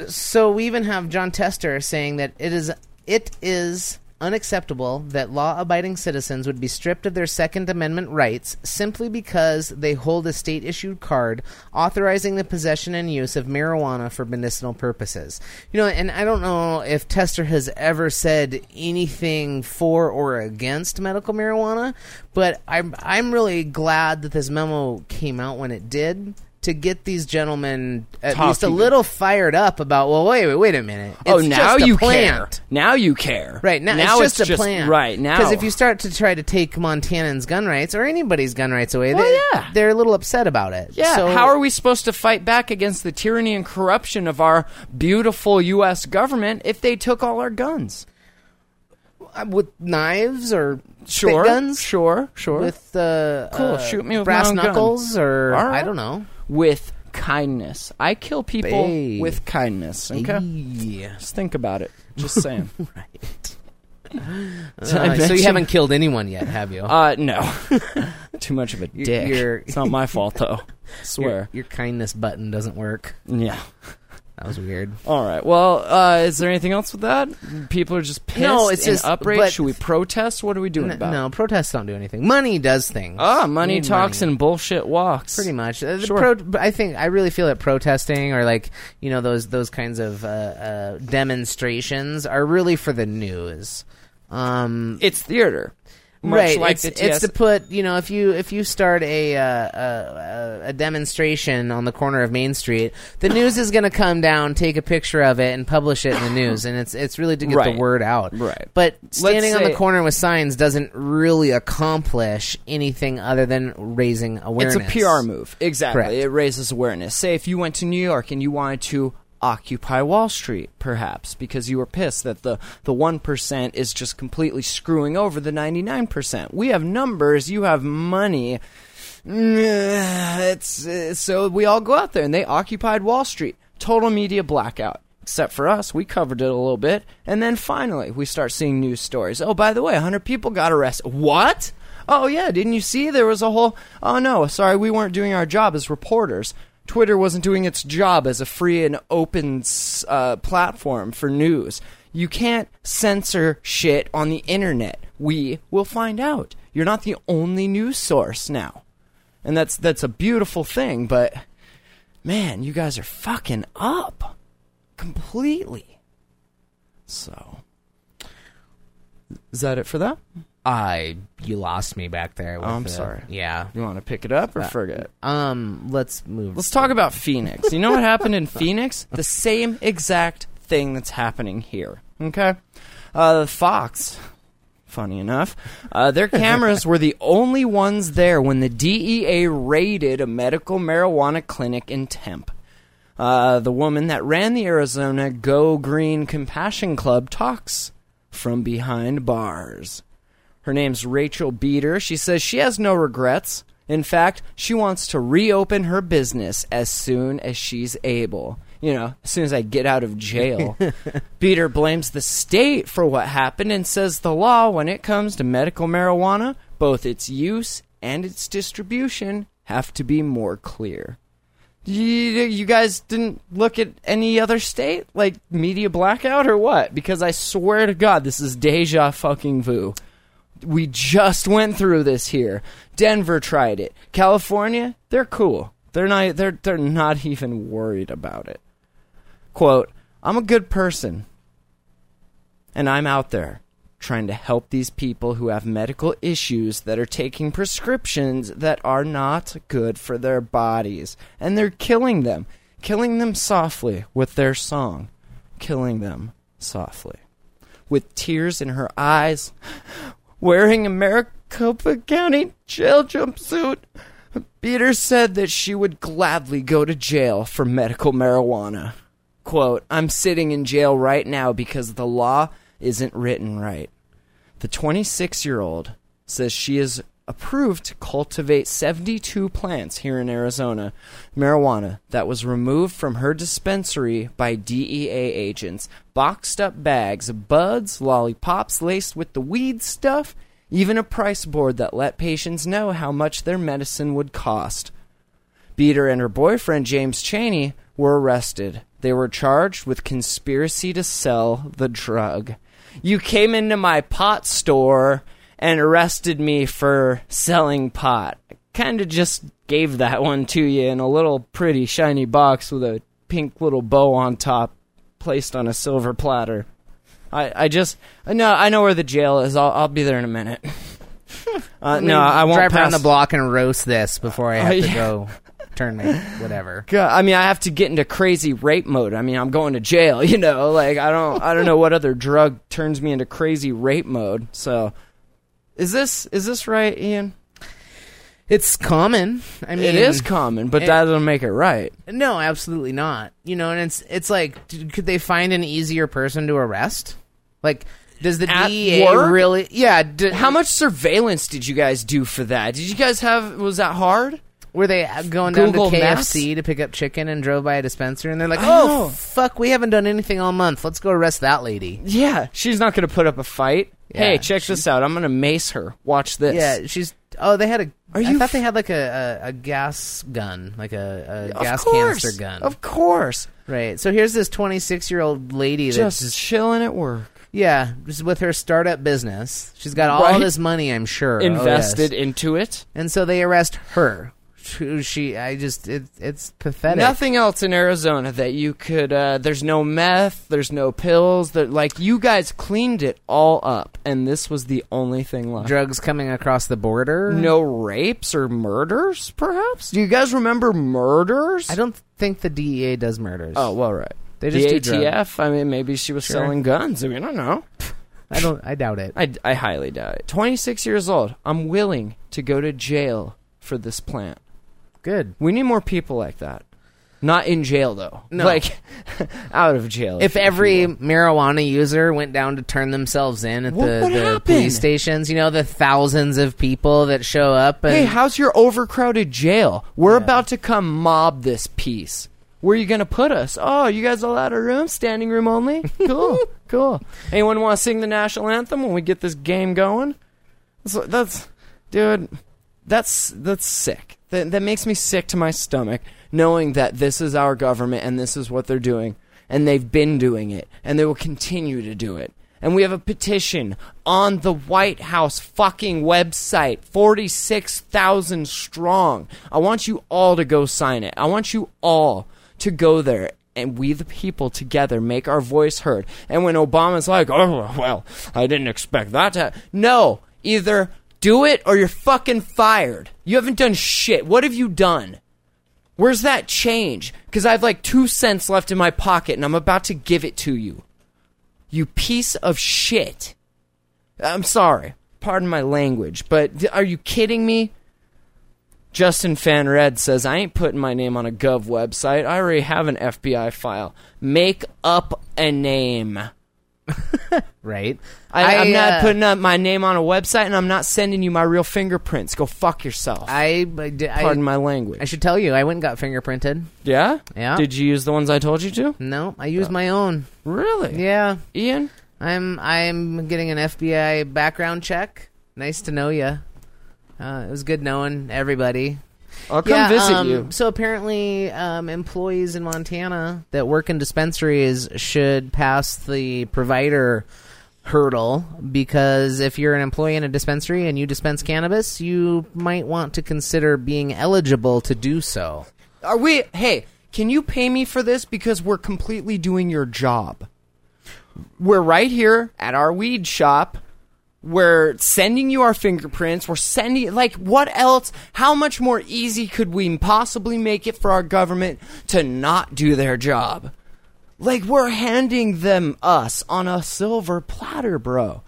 so we even have Jon Tester saying that it is it is unacceptable that law-abiding citizens would be stripped of their Second Amendment rights simply because they hold a state-issued card authorizing the possession and use of marijuana for medicinal purposes. You know, and I don't know if Tester has ever said anything for or against medical marijuana, but I'm I'm really glad that this memo came out when it did. To get these gentlemen at least a little fired up about, well, wait, wait, wait a minute. oh, now just a you plant. care. Now you care. Right now, now it's just a plant. Right now, because if you start to try to take Montanans' gun rights or anybody's gun rights away, Well, they, yeah. they're a little upset about it. Yeah, So, how are we supposed to fight back against the tyranny and corruption of our beautiful U.S. government if they took all our guns? uh, with knives or Sure, guns? sure, sure. With uh, Cool, uh, shoot me with brass my own gun. knuckles or right. I don't know. With kindness. I kill people Babe. with kindness. Okay, Yeah. just think about it. Just saying. Right. Uh, so you haven't killed anyone yet, have you? Uh, no. Too much of a You're- dick. you're- it's not my fault though. Swear. your, your kindness button doesn't work. Yeah. That was weird. All right. Well, uh, is there anything else with that? People are just pissed. No, it's and just- outrage. but- Should we protest? What are we doing N- about? no, protests don't do anything. Money does things. Ah, money need talks money. and bullshit walks. Pretty much. Uh, the Sure. pro- but I think I really feel that protesting or like you know those those kinds of uh, uh, demonstrations are really for the news. Um, It's theater. Much right. Like it's, the it's to put you know if you if you start a uh, a, a demonstration on the corner of Main Street, the news is going to come down, take a picture of it, and publish it in the news, and it's it's really to get Right. the word out. Right. But standing on say- the corner with signs doesn't really accomplish anything other than raising awareness. It's a PR move. Exactly. Correct. It raises awareness. Say if you went to New York and you wanted to occupy Wall Street, perhaps, because you were pissed that the, the 1% is just completely screwing over the 99%. We have numbers, you have money. It's, so we all go out there and they occupied Wall Street. Total media blackout. Except for us, we covered it a little bit. And then finally, we start seeing news stories. Oh, by the way, 100 people got arrested. What? Oh, yeah, didn't you see? There was a whole. Oh, no, sorry, we weren't doing our job as reporters. Twitter wasn't doing its job as a free and open uh, platform for news. You can't censor shit on the internet. We will find out. You're not the only news source now. And that's that's a beautiful thing, but man, you guys are fucking up completely. So, is that it for that? I you lost me back there. Oh, I'm the- sorry. Yeah. You want to pick it up or forget? Um. Let's move. Let's talk about Phoenix. You know what happened in Phoenix? The same exact thing that's happening here. Okay? Uh, Fox, funny enough, uh, their cameras were the only ones there when the DEA raided a medical marijuana clinic in Tempe. Uh, the woman that ran the Arizona Go Green Compassion Club talks from behind bars. Her name's Rachel Beater. She says she has no regrets. In fact, she wants to reopen her business as soon as she's able. You know, as soon as I get out of jail. Beater blames the state for what happened and says the law, when it comes to medical marijuana, both its use and its distribution have to be more clear. You, you guys didn't look at any other state, like media blackout or what? Because I swear to God, this is deja fucking vu. We just went through this here. Denver tried it. California, they're cool. They're not. They're they're not even worried about it. Quote: I'm a good person, and I'm out there trying to help these people who have medical issues that are taking prescriptions that are not good for their bodies. And they're killing them, killing them softly with their song, killing them softly. With tears in her eyes, wearing a Maricopa County jail jumpsuit, Peter said that she would gladly go to jail for medical marijuana. Quote, I'm sitting in jail right now because the law isn't written right. The 26 year old says she is approved to cultivate 72 plants here in Arizona, marijuana that was removed from her dispensary by DEA agents, boxed up bags buds, lollipops laced with the weed stuff, even a price board that let patients know how much their medicine would cost. Beater and her boyfriend James Cheney were arrested. They were charged with conspiracy to sell the drug. You came into my pot store and arrested me for selling pot. I kind of just gave that one to you in a little pretty shiny box with a pink little bow on top placed on a silver platter. I, I just no I know where the jail is. I'll I'll be there in a minute. Uh, no, I won't drive pass around the block and roast this before I have Oh, to go turn me whatever. God, I mean, I have to get into crazy rape mode. I mean, I'm going to jail, you know. Like, I don't, I don't know what other drug turns me into crazy rape mode. So, is this, is this right, Ian? It's common. I mean, it is common, but it- that doesn't make it right. No, absolutely not. You know, and it's it's like, could they find an easier person to arrest? Like, does the At DEA work? really? Yeah. D- How much surveillance did you guys do for that? Did you guys have? Was that hard? were they going down Google to Maps? KFC to pick up chicken and drove by a dispenser and they're like, "Oh fuck, we haven't done anything all month. Let's go arrest that lady." Yeah, she's not going to put up a fight. Hey, check this out. I'm going to mace her. Watch this. Yeah, she's. Oh, they had a. Are I you thought they had like a, a, a gas gun, like a, a of gas course, canister gun. Of course, right. So here's this 26 year old lady that's just chilling at work. yeah, just with her startup business. She's got all Right. this money, I'm sure, Oh, yes. Invested into it. and so they arrest her. She? I just it, it's pathetic. Nothing else in Arizona that you could. Uh, there's no meth. There's no pills. That like you guys cleaned it all up, and this was the only thing left. Drugs coming across the border. no rapes or murders, perhaps. Do you guys remember murders? I don't think the DEA does murders. Oh well, right. They the just do ATF. drugs. I mean, maybe she was Sure. selling guns. I mean, I don't know. I don't. I doubt it. I, I highly doubt it. 26 years old. I'm willing to go to jail for this plant. Good. We need more people like that. Not in jail though. No. Like out of jail. If you every marijuana user went down to turn themselves in at What the, would the happen? police stations, you know, the thousands of people that show up and Hey, how's your overcrowded jail? We're about to come mob this piece. Where are you gonna put us? Oh, you guys all out of room? Standing room only? Cool, cool. Anyone want to sing the national anthem when we get this game going? That's, that's dude. That's that's sick. That that makes me sick to my stomach knowing that this is our government and this is what they're doing and they've been doing it and they will continue to do it. And we have a petition on the White House fucking website, 46,000 strong. I want you all to go sign it. I want you all to go there and we the people together make our voice heard. And when Obama's like, "Oh, well, I didn't expect that to." No, either do it or you're fucking fired. You haven't done shit. What have you done? Where's that change? Because I have like two cents left in my pocket and I'm about to give it to you. You piece of shit. I'm sorry. Pardon my language, but are you kidding me? Justin Fan Red says, I ain't putting my name on a Gov website. I already have an FBI file. Make up a name. right. I, I, am not uh, putting up my name on a website and I'm not sending you my real fingerprints. Go fuck yourself. I, I, did- I, Pardon my language. I should tell you, I went and got fingerprinted. yeah? Yeah. Did you use the ones I told you to? No, I used my own. Really? Yeah, Ian? I'm I'm getting an FBI background check. Nice to know you. Uh, it was good knowing everybody. I'll come Yeah, visit um, you. So apparently, um, employees in Montana that work in dispensaries should pass the provider hurdle because if you're an employee in a dispensary and you dispense cannabis, you might want to consider being eligible to do so. Are we? Hey, can you pay me for this because we're completely doing your job? We're right here at our weed shop. We're sending you our fingerprints. We're sending like what else? How much more easy could we possibly make it for our government to not do their job? Like we're handing them us on a silver platter, bro.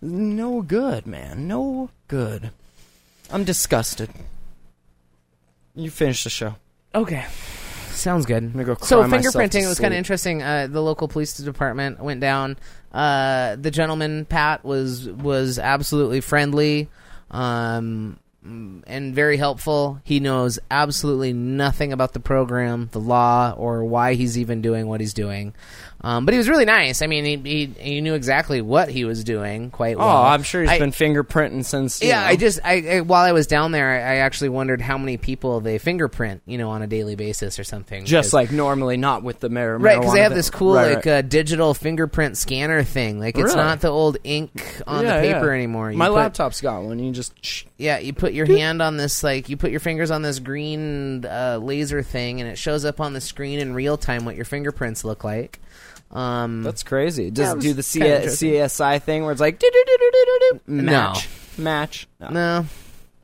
No good, man. No good. I'm disgusted. You finish the show. Okay. Sounds good. gonna go so cry myself to fingerprinting it was kind sleep. of interesting. Uh, the local police department went down. Uh, the gentleman Pat was was absolutely friendly, um, and very helpful. He knows absolutely nothing about the program, the law, or why he's even doing what he's doing. Um, but he was really nice. I mean, he, he he knew exactly what he was doing quite well. Oh, I'm sure he's I- been fingerprinting since. yeah, know. I just I, I while I was down there, I, actually wondered how many people they fingerprint, you know, on a daily basis or something. Just like normally, not with the mar- right because they have this cool Right, like right. uh, digital fingerprint scanner thing. Like it's Really? not the old ink on Yeah, the paper yeah. anymore. You My put- laptop's got one. You just shh. yeah, you put your hand on this like you put your fingers on this green uh, laser thing, and it shows up on the screen in real time what your fingerprints look like. Um, that's crazy. Does Yeah, it it do the C- CSI thing where it's like No. match, match? No, no,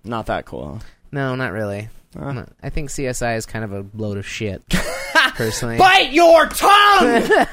not that cool. no, not really. Uh. No, I think CSI is kind of a load of shit. personally, Bite your tongue.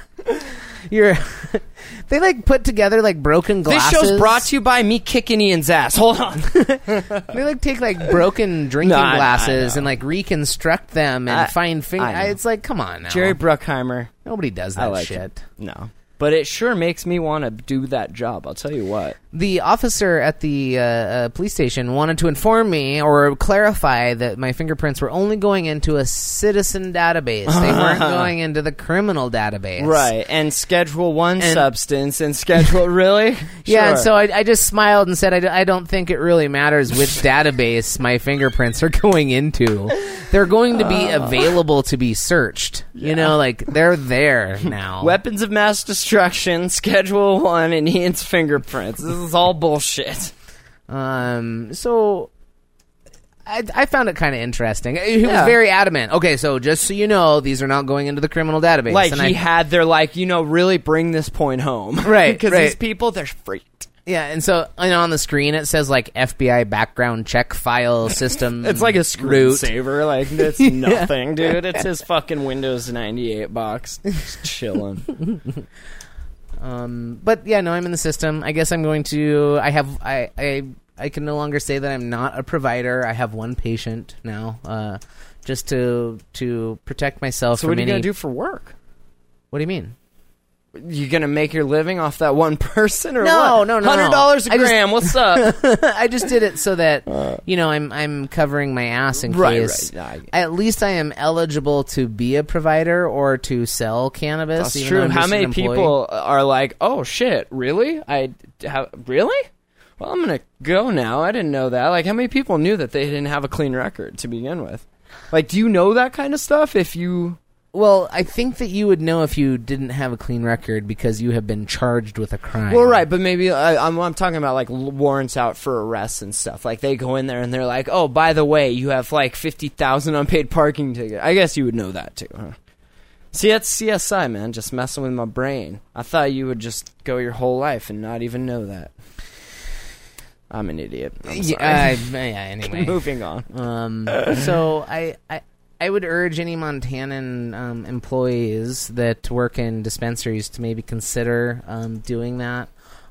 you're they like put together like broken glasses. this glasses. show's brought to you by me kicking Ian's ass. Hold on. They like take like broken drinking No, I- I glasses know. and like reconstruct them and I- find finger. I know. It's like, come on now, Jerry Bruckheimer. Nobody does I that like shit. it. No, but it sure makes me want to do that job. I'll tell you what. The officer at the uh, uh, police station wanted to inform me or clarify that my fingerprints were only going into a citizen database. They weren't going into the criminal database. Right, and Schedule One And- substance and Schedule really. Yeah, and Sure. so I, I just smiled and said, I, d- I don't think it really matters which database my fingerprints are going into. They're going to be available to be searched. You know, like they're there now. Weapons of mass destruction, Schedule One, and Ian's fingerprints. This is all bullshit. Um, so I, I found it kind of interesting. He was very adamant. Okay, so just so you know, these are not going into the criminal database. Like and he I, had their like, you know, really bring this point home, Right, Because right. these people, they're freaked. Yeah, and so and on the screen it says like FBI background check file system. It's like a screensaver. Like it's nothing, dude. It's his fucking Windows ninety eight box, just chilling. Um, but yeah, no, I'm in the system. I guess I'm going to. I have. I. I. I can no longer say that I'm not a provider. I have one patient now, uh, just to to protect myself. So from what are you any, gonna do for work? What do you mean? You gonna make your living off that one person or No, what? no, no. Hundred dollars a I just- gram. What's up? I just did it so that you know I'm I'm covering my ass in Uh. Right, case. right. I- At least I am eligible to be a provider or to sell cannabis. That's true. How many people are like, "Oh shit, really? I how, really? Well, I'm gonna go now. I didn't know that. Like, how many people knew that they didn't have a clean record to begin with? Like, do you know that kind of stuff? If you Well, I think that you would know if you didn't have a clean record because you have been charged with a crime. well, right, but maybe I, I'm, I'm talking about like warrants out for arrests and stuff. Like, they go in there and they're like, "Oh, by the way, you have like fifty thousand unpaid parking ticket." I guess you would know that too. Huh? See, that's CSI, man. Just messing with my brain. I thought you would just go your whole life and not even know that. I'm an idiot. I'm sorry. Yeah, uh, yeah. Anyway, Moving on. um, so I, I I would urge any Montanan um, employees that work in dispensaries to maybe consider um, doing that.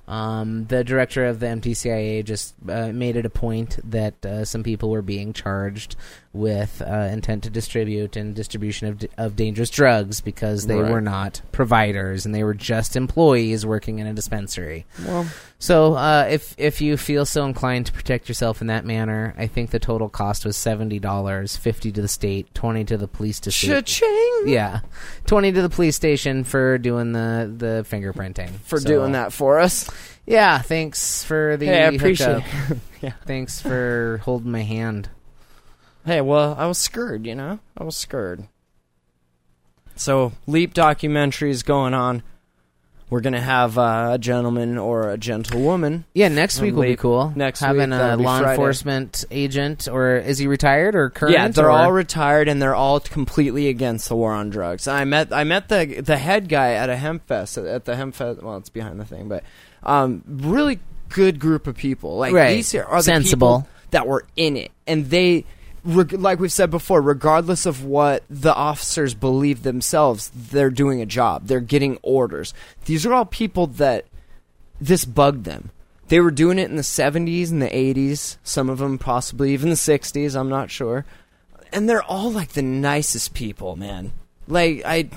Um, the director of the MTCIA just uh, made it a point that uh, some people were being charged with uh, intent to distribute and distribution of, d- of dangerous drugs because they Right. were not providers and they were just employees working in a dispensary. Well, So, uh, if if you feel so inclined to protect yourself in that manner, I think the total cost was seventy dollars, fifty to the state, twenty to the police to cha-ching Yeah, twenty to the police station for doing the the fingerprinting for So, doing that for us. Yeah, thanks for the. Hey, I appreciate. Yeah. Thanks for holding my hand. Hey, well, I was scared, you know? I was scared. So, Leap documentary is going on. We're going to have uh, a gentleman or a gentlewoman. Yeah, next week will be cool. next having week, a that'll be law Friday. enforcement agent, or is he retired or current? Yeah, they're or- all retired and they're all completely against the war on drugs. I met I met the the head guy at a hemp fest at the hemp fest. Well, it's behind the thing, but um, really good group of people. Like Right. these are the Sensible. people that were in it, and they. Reg- Like we've said before, regardless of what the officers believe themselves, they're doing a job. They're getting orders. These are all people that this bugged them. They were doing it in the 70s and the 80s, some of them possibly even the 60s, I'm not sure. And they're all like the nicest people, man. Like I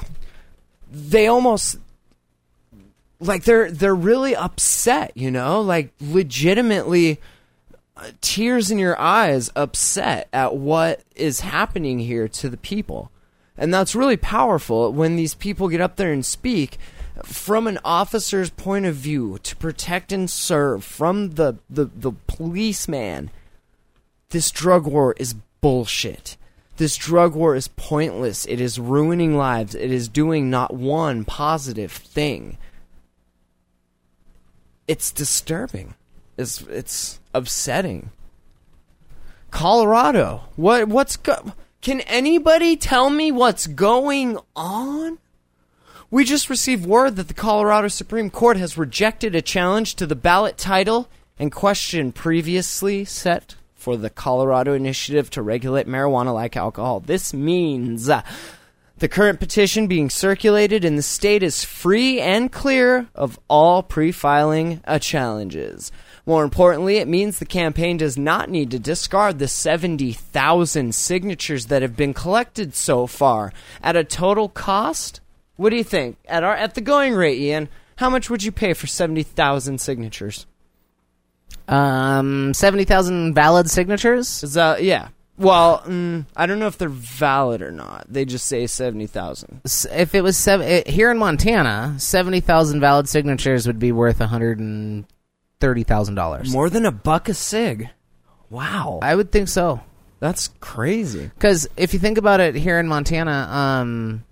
they almost like they're they're really upset, you know? Like legitimately tears in your eyes upset at what is happening here to the people. And that's really powerful when these people get up there and speak from an officer's point of view to protect and serve from the, the, the policeman. This drug war is bullshit. This drug war is pointless. It is ruining lives. It is doing not one positive thing. It's disturbing. It's it's upsetting. Colorado. What what's go- Can anybody tell me what's going on? We just received word that the Colorado Supreme Court has rejected a challenge to the ballot title and question previously set for the Colorado initiative to regulate marijuana like alcohol. This means uh, the current petition being circulated in the state is free and clear of all pre filing uh, challenges. More importantly, it means the campaign does not need to discard the 70,000 signatures that have been collected so far at a total cost. What do you think? At our at the going rate, Ian, how much would you pay for 70,000 signatures? um seventy thousand valid signatures. Is that yeah? Well, mm, I don't know if they're valid or not. They just say 70,000. If it was seven, it, here in Montana, seventy thousand valid signatures would be worth one hundred and thirty thousand dollars. More than a buck a sig. Wow. I would think so. That's crazy. Because if you think about it, here in Montana, um,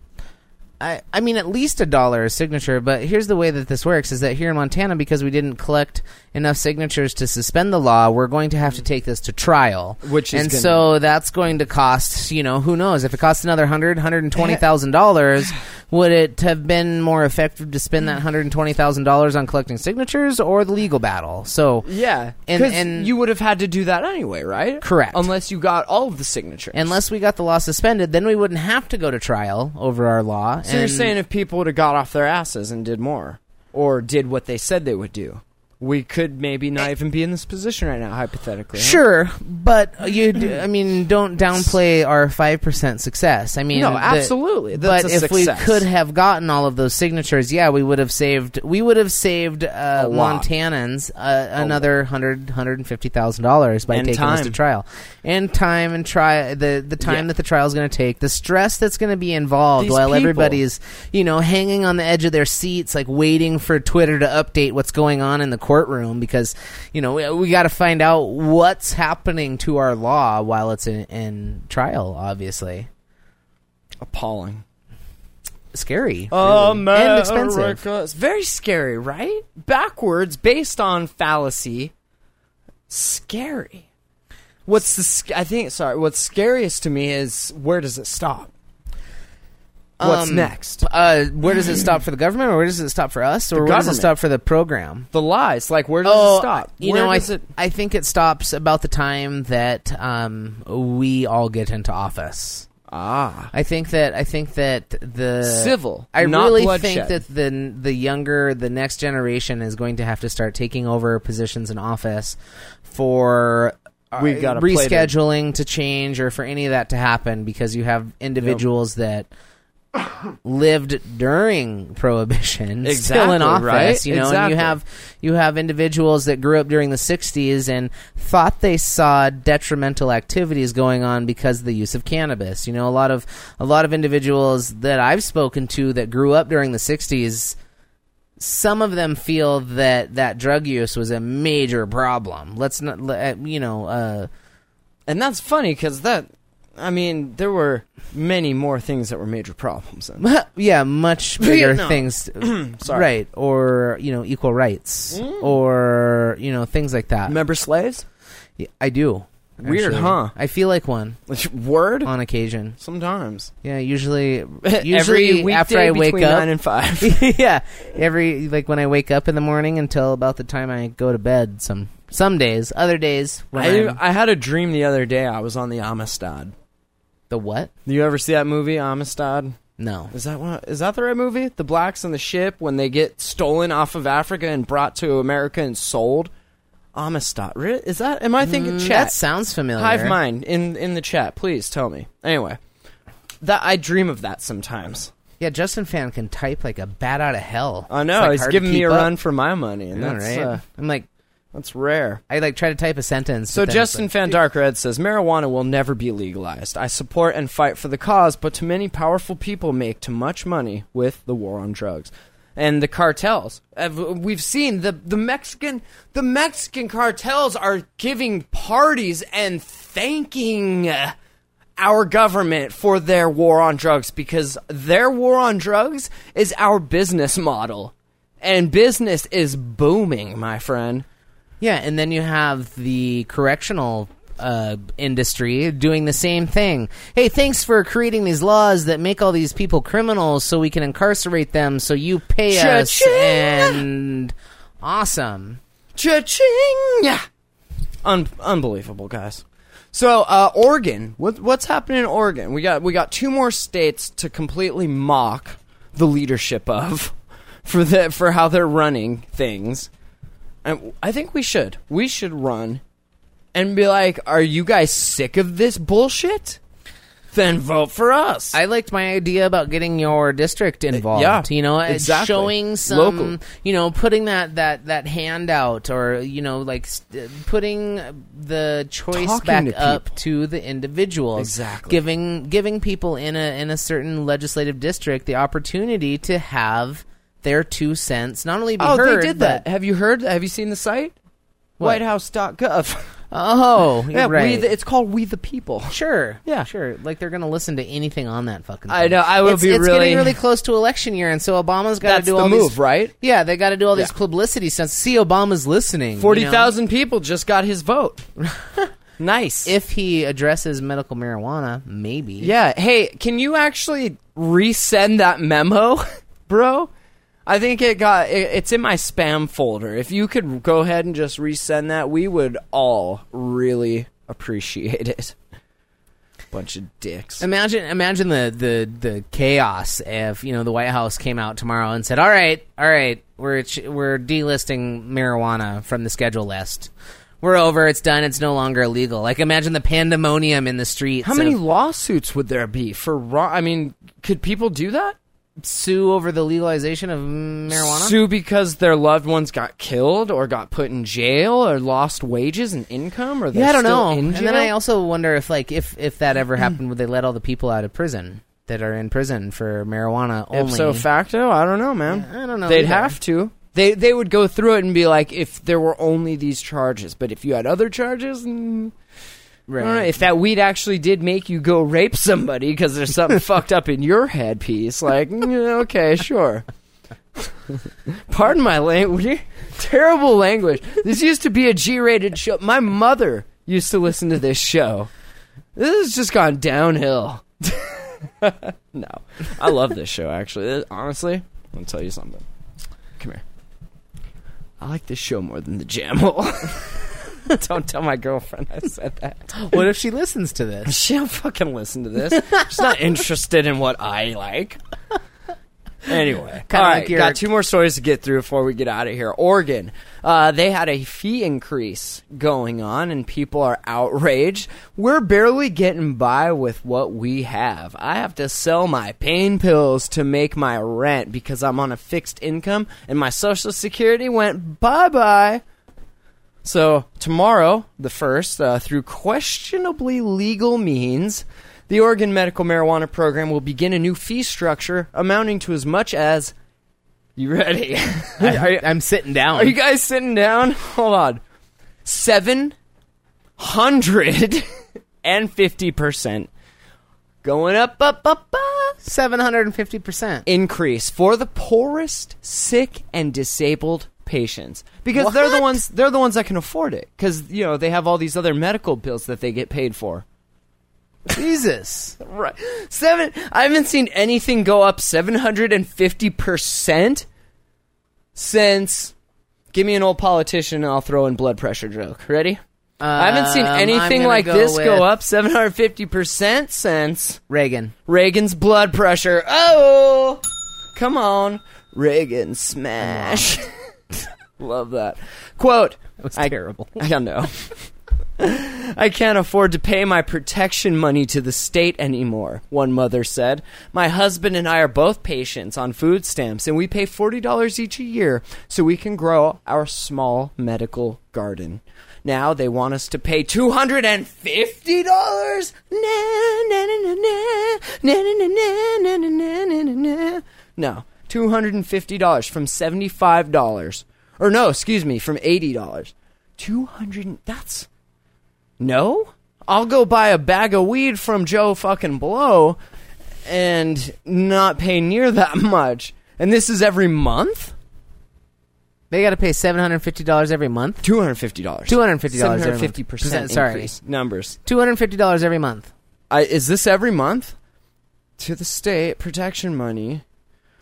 I I mean at least a dollar a signature. But here's the way that this works: is that here in Montana, because we didn't collect enough signatures to suspend the law, we're going to have to take this to trial. Which is and gonna- so that's going to cost you know who knows if it costs another hundred hundred and twenty thousand dollars. Would it have been more effective to spend that hundred and twenty thousand dollars on collecting signatures or the legal battle? So Yeah, And- because and- you would have had to do that anyway, right? Correct. Unless you got all of the signatures. unless we got the law suspended, then we wouldn't have to go to trial over our law. So you're saying if people would have got off their asses and did more, or did what they said they would do, we could maybe not even be in this position right now, hypothetically. Sure, but you, d- I mean, don't downplay our five percent success. I mean, No, the- absolutely. That's but if we could have gotten all of those signatures, yeah, we would have saved. We would have saved uh, Montanans uh, another hundred, hundred and fifty thousand dollars by And taking this to trial, and time and try the the time Yeah. that the trial is going to take, the stress that's going to be involved These while people- everybody's you know hanging on the edge of their seats, like waiting for Twitter to update what's going on in the courtroom because you know we, we got to find out what's happening to our law while it's in, in trial. Obviously, appalling. scary really. Um, uh, and expensive. It's very scary, right? Backwards, based on fallacy. Scary. What's the? sc- I think. Sorry. What's scariest to me is where does it stop? What's Um, next? Uh, where does it stop for the government, or where does it stop for us, or where does it government. stop for the program? The lies. Like where does Oh, it stop? You Where know, I does it? I think it stops about the time that um, we all get into office. Ah. I think that I think that the Civil, I not really bloodshed. think that the the younger, the next generation is going to have to start taking over positions in office for. uh, We gotta play to- rescheduling to change or for any of that to happen because you have individuals that lived during prohibition still in Exactly, office right? you know and you have you have individuals that grew up during the 60s and thought they saw detrimental activities going on because of the use of cannabis. You know a lot of a lot of individuals that I've spoken to that grew up during the 60s some of them feel that that drug use was a major problem. Let's not you know uh And that's funny because that I mean, there were many more things that were major problems. Then. yeah, much bigger Vietnam. things. Sorry. Right, or you know, equal rights, mm. or you know, things like that. Remember slaves? Yeah, I do. Weird, actually. huh? I feel like one Word. on occasion. Sometimes. Yeah, usually, Every usually weekday after I wake between up. nine and five. yeah, every like when I wake up in the morning until about the time I go to bed. Some some days, other days when I, I'm, I had a dream the other day. I was on the Amistad. The what? Do you ever see that movie Amistad? No. Is that what? Is that the right movie? The blacks on the ship when they get stolen off of Africa and brought to America and sold. Amistad. Is that? Am I thinking Mm, chat? That sounds familiar. Hive mind in in the chat. Please tell me. Anyway, that I dream of that sometimes. Yeah, Justin Fan can type like a bat out of hell. I know like, he's giving me a up. run for my money, and that's right? uh, I'm like, that's rare. I like try to type a sentence. So but then it's Justin like- Fan Dark Red says marijuana will never be legalized. I support and fight for the cause, but too many powerful people make too much money with the war on drugs. And the cartels. Uh, We've seen the the Mexican the Mexican cartels are giving parties and thanking our government for their war on drugs because their war on drugs is our business model. And business is booming, my friend. Yeah, and then you have the correctional uh, industry doing the same thing. Hey, thanks for creating these laws that make all these people criminals so we can incarcerate them so you pay us Cha-ching! and awesome. Cha-ching! Un- unbelievable, guys. So, uh, Oregon. What, what's happening in Oregon? We got we got two more states to completely mock the leadership of for the for how they're running things. And I think we should. We should run and be like, "Are you guys sick of this bullshit? Then vote for us." I liked my idea about getting your district involved. yeah, you know, uh, exactly. showing some, Local. you know, putting that that that hand out, or you know, like st- putting the choice Talking back to up to the individuals. Exactly. giving giving people in a in a certain legislative district the opportunity to have their two cents not only be oh, heard. they did that. Have you heard? Have you seen the site? What? Whitehouse.gov. oh, yeah, right. we the, it's called We the People. Sure. Yeah. Sure. Like they're going to listen to anything on that fucking. I know, I would it's, be it's really- getting really close to election year, and so Obama's got to That's do the all move, these. right? Yeah, they got to do all these Yeah. publicity stunts. See, Obama's listening. you know? Forty thousand people just got his vote. nice. If he addresses medical marijuana, maybe. yeah. Hey, can you actually resend that memo, bro? I think it got. It, it's in my spam folder. If you could go ahead and just resend that, we would all really appreciate it. Bunch of dicks. Imagine, imagine the, the, the chaos if you know the White House came out tomorrow and said, "All right, all right, we're we're delisting marijuana from the schedule list. We're over. It's done. It's no longer illegal." Like imagine the pandemonium in the streets. How many of- lawsuits would there be for wrong? I mean, could people do that? Sue over the legalization of marijuana? Sue because their loved ones got killed or got put in jail or lost wages and income or Yeah, I don't know. And then I also wonder if, like, if if that ever happened, would they let all the people out of prison that are in prison for marijuana only? Ipso facto, I don't know, man. I don't know They'd either. have to. They they would go through it and be like, if there were only these charges, but if you had other charges, mm, Know. If that weed actually did make you go rape somebody because there's something fucked up in your headpiece, like, mm, okay, sure. Pardon my language. Terrible language. This used to be a G-rated show. My mother used to listen to this show. This has just gone downhill. no, I love this show. Actually, honestly, I'll tell you something. Come here. I like this show more than the Jam Hole. Don't tell my girlfriend I said that. what if she listens to this? She don't fucking listen to this. She's not interested in what I like. Anyway, Kinda all like your- got two more stories to get through before we get out of here. Oregon, uh, they had a fee increase going on, and people are outraged. We're barely getting by with what we have. I have to sell my pain pills to make my rent because I'm on a fixed income, and my Social Security went bye bye. So tomorrow, the first, uh, through questionably legal means, the Oregon Medical Marijuana Program will begin a new fee structure amounting to as much as. You ready? you, I'm sitting down. are you guys sitting down? Hold on. Seven hundred and fifty percent going up, up, up, up. Seven hundred and fifty percent. increase for the poorest, sick, and disabled patients because they're the ones they're the ones that can afford it because you know they have all these other medical bills that they get paid for. Jesus. Right, seven. I haven't seen anything go up seven hundred and fifty percent since. Give me an old politician, and I'll throw in blood pressure joke. Ready? I haven't seen Um, anything like go this go up seven hundred fifty percent since. Reagan. Reagan's blood pressure. Oh, come on, Reagan smash. Love that. Quote That was terrible. I don't know. I can't afford to pay my protection money to the state anymore, one mother said. My husband and I are both patients on food stamps, and we pay $40 each a year so we can grow our small medical garden. Now they want us to pay $250? No, $250 from $75 or no, excuse me, from $80. 200 that's no i'll go buy a bag of weed from joe fucking blow and not pay near that much and this is every month They got to pay seven hundred fifty dollars every month. $250 $250 every month. 750% Percent, sorry. increase. numbers Two hundred fifty dollars every month. I, is this every month to the state protection money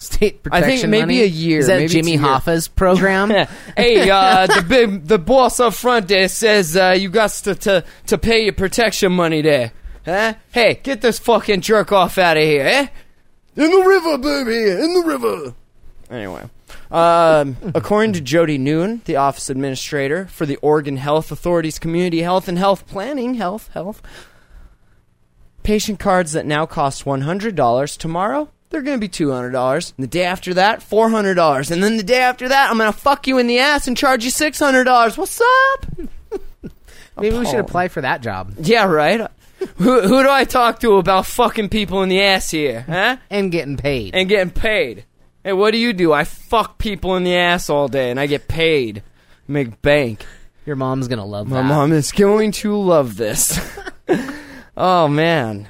State I think maybe money? a year, Is that maybe Jimmy. Hoffa's program? hey, uh, the big, the boss up front there says uh, you got to, to to pay your protection money there. Huh? Hey, get this fucking jerk off out of here, eh? In the river, baby, in the river. Anyway, um, according to Jody Noon, the office administrator for the Oregon Health Authority's Community Health and Health Planning, health, health, patient cards that now cost one hundred dollars tomorrow. They're going to be two hundred dollars. The day after that, four hundred dollars, and then the day after that, I'm going to fuck you in the ass and charge you six hundred dollars. What's up? Maybe we should apply for that job Yeah, right. who, who do I talk to about fucking people in the ass here, huh? and getting paid. And getting paid. Hey, what do you do? I fuck people in the ass all day, and I get paid. Make bank. Your mom's gonna love My that. mom is going to love this. oh man.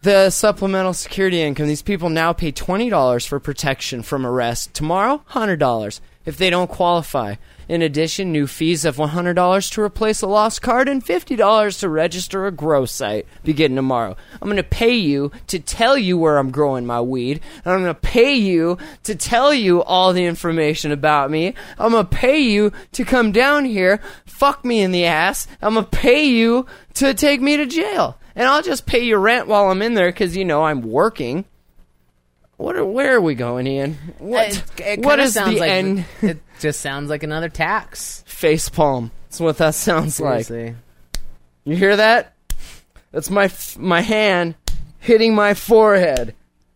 The supplemental security income, these people now pay $20 for protection from arrest. Tomorrow, $100 if they don't qualify. In addition, new fees of $100 to replace a lost card and $50 to register a grow site beginning tomorrow. I'm going to pay you to tell you where I'm growing my weed, and I'm going to pay you to tell you all the information about me. I'm going to pay you to come down here, fuck me in the ass. I'm going to pay you to take me to jail. And I'll just pay your rent while I'm in there because, you know, I'm working. What are, where are we going, Ian? What, It- it what sounds the like end? it just sounds like another tax. Face palm. That's what that sounds like. Seriously. You hear that? That's my f- my hand hitting my forehead.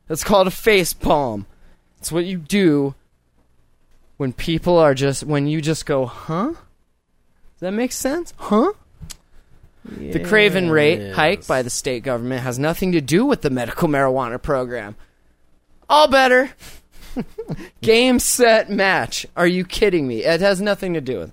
That's called a face palm. It's what you do when people are just when you just go, "Huh?" Does that make sense? Huh? The Craven rate hike by the state government has nothing to do with the medical marijuana program. All better. Game, set, match. Are you kidding me? It has nothing to do with.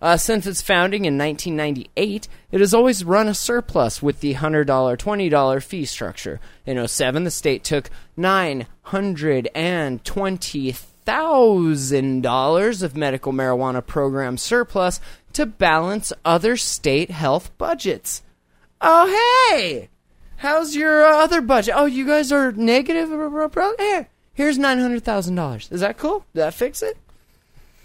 Uh, since its founding in 1998, it has always run a surplus with the $100, $20 fee structure. In 07, the state took $920,000 of medical marijuana program surplus to balance other state health budgets. Oh, hey! How's your uh, other budget? Oh, you guys are negative? Here, here's nine hundred thousand dollars. Is that cool? Did that fix it?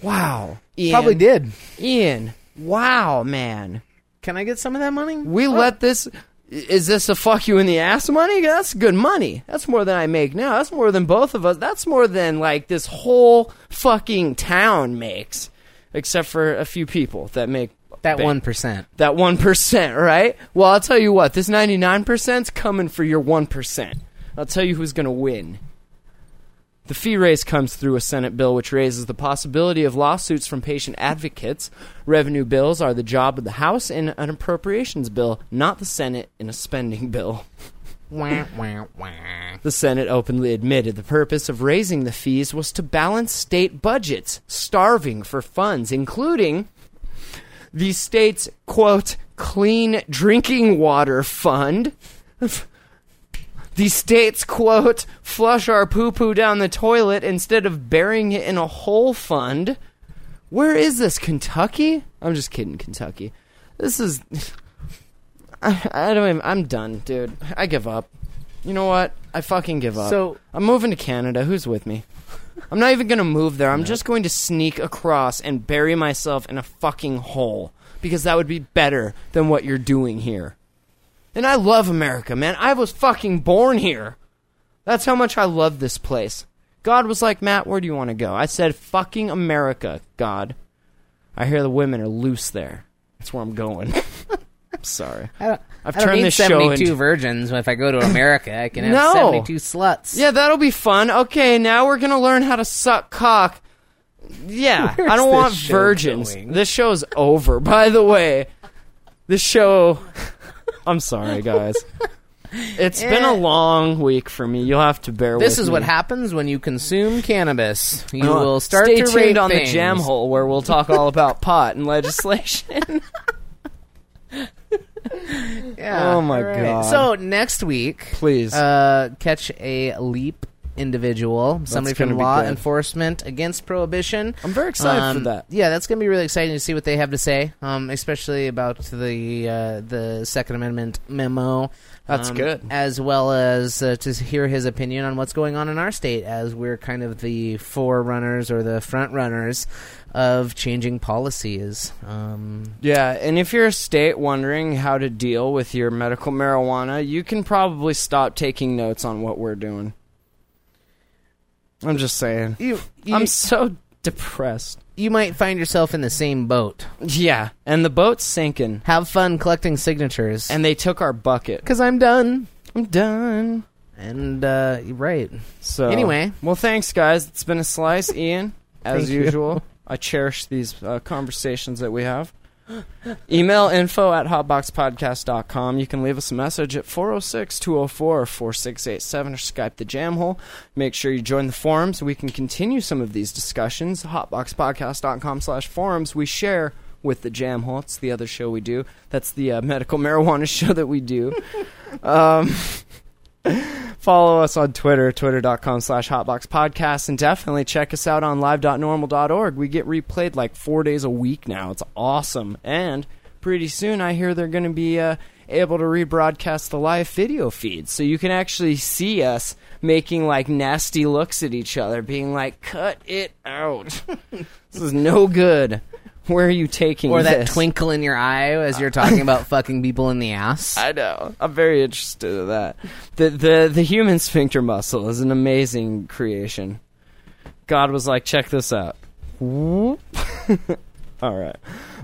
Wow, Ian. Probably did. Ian. Wow, man. Can I get some of that money? We let this. Is this a fuck you in the ass money? That's good money. That's more than I make now. That's more than both of us. That's more than like this whole fucking town makes, except for a few people that make that bank. one percent. that 1%, right? Well, I'll tell you what, this 99%'s coming for your 1%. I'll tell you who's going to win. The fee raise comes through a Senate bill which raises the possibility of lawsuits from patient advocates. Revenue bills are the job of the House in an appropriations bill, not the Senate in a spending bill. The Senate openly admitted the purpose of raising the fees was to balance state budgets, starving for funds, including the state's, quote, clean drinking water fund. The states, quote, flush our poo poo down the toilet instead of burying it in a hole fund. Where is this? Kentucky? I'm just kidding, Kentucky. This is. I, I don't even. I'm done, dude. I give up. You know what? I fucking give up. So- I'm moving to Canada. Who's with me? I'm not even gonna move there. I'm just going to sneak across and bury myself in a fucking hole because that would be better than what you're doing here. And I love America, man. I was fucking born here. That's how much I love this place. God was like, Matt, where do you want to go? I said, fucking America, God. I hear the women are loose there. That's where I'm going. I'm sorry. I don't, I've I turned this show 72 into- virgins. If I go to America, I can have No. 72 sluts. Yeah, that'll be fun. Okay, now we're gonna learn how to suck cock. Yeah, Where's I don't this want show virgins. going? This show's over. By the way, this show. I'm sorry, guys. It's been a Eh. long week for me. You'll have to bear with This is me. what happens when you consume cannabis. You Uh, will start Stay to tuned rate on things. the jam hole where we'll talk all about pot and legislation. Yeah. Oh, my right. God. So next week, Please. uh, catch a LEAP individual, somebody gonna from be law good. enforcement against prohibition. I'm very excited Um, for that. Yeah, that's gonna be really exciting to see what they have to say, um, especially about the uh, the Second Amendment memo. That's um, good. as well as uh, to hear his opinion on what's going on in our state, as we're kind of the forerunners or the front runners of changing policies. Um, Yeah, and if you're a state wondering how to deal with your medical marijuana, you can probably stop taking notes on what we're doing. I'm just saying. you you, I'm so depressed. You might find yourself in the same boat. Yeah, and the boat's sinking, Have fun collecting signatures. and they took our bucket. because I'm done. I'm done. And uh, right, So Anyway. well, thanks guys. It's been a slice, Ian, as Thank you. usual. I cherish these uh, conversations that we have. Email info at hotboxpodcast.com. You can leave us a message at 406 204 4687 or Skype the jam hole. Make sure you join the forums we can continue some of these discussions. Hotboxpodcast.com slash forums. We share with the jam hole. It's the other show we do. That's the uh, medical marijuana show that we do. um, Follow us on Twitter, twitter.com slash hotboxpodcast, and definitely check us out on live.norml.org. We get replayed like four days a week now. It's awesome. And pretty soon I hear they're going to be uh, able to rebroadcast the live video feed. So you can actually see us making like nasty looks at each other, being like, cut it out. this is no good. Where are you taking or that this? twinkle in your eye as you're talking about fucking people in the ass. I know. I'm very interested in that. The the the human sphincter muscle is an amazing creation. God was like, check this out. All right.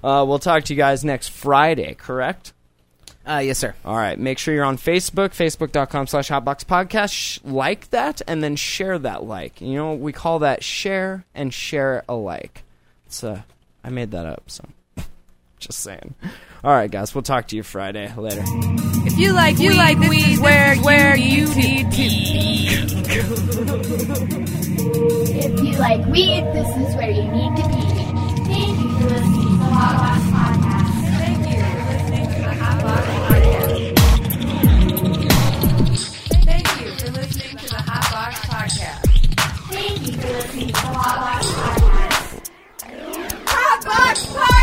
Uh, we'll talk to you guys next Friday, correct? Uh, yes, sir. All right. Make sure you're on Facebook, facebook.com slash hotboxpodcast. Sh- like that and then share that like. You know, we call that share and share alike. It's uh, I made that up, so just saying. All right, guys. We'll talk to you Friday. Later. If you like, you like this is where where you need to be. If you like weed, this is where you need to be. Thank you for listening to the Hot Box Podcast. Thank you for listening to the Hot Box Podcast. Thank you for listening to the Hot Box Podcast. Thank you for listening to the Hot Box Podcast. Fuck! Fuck!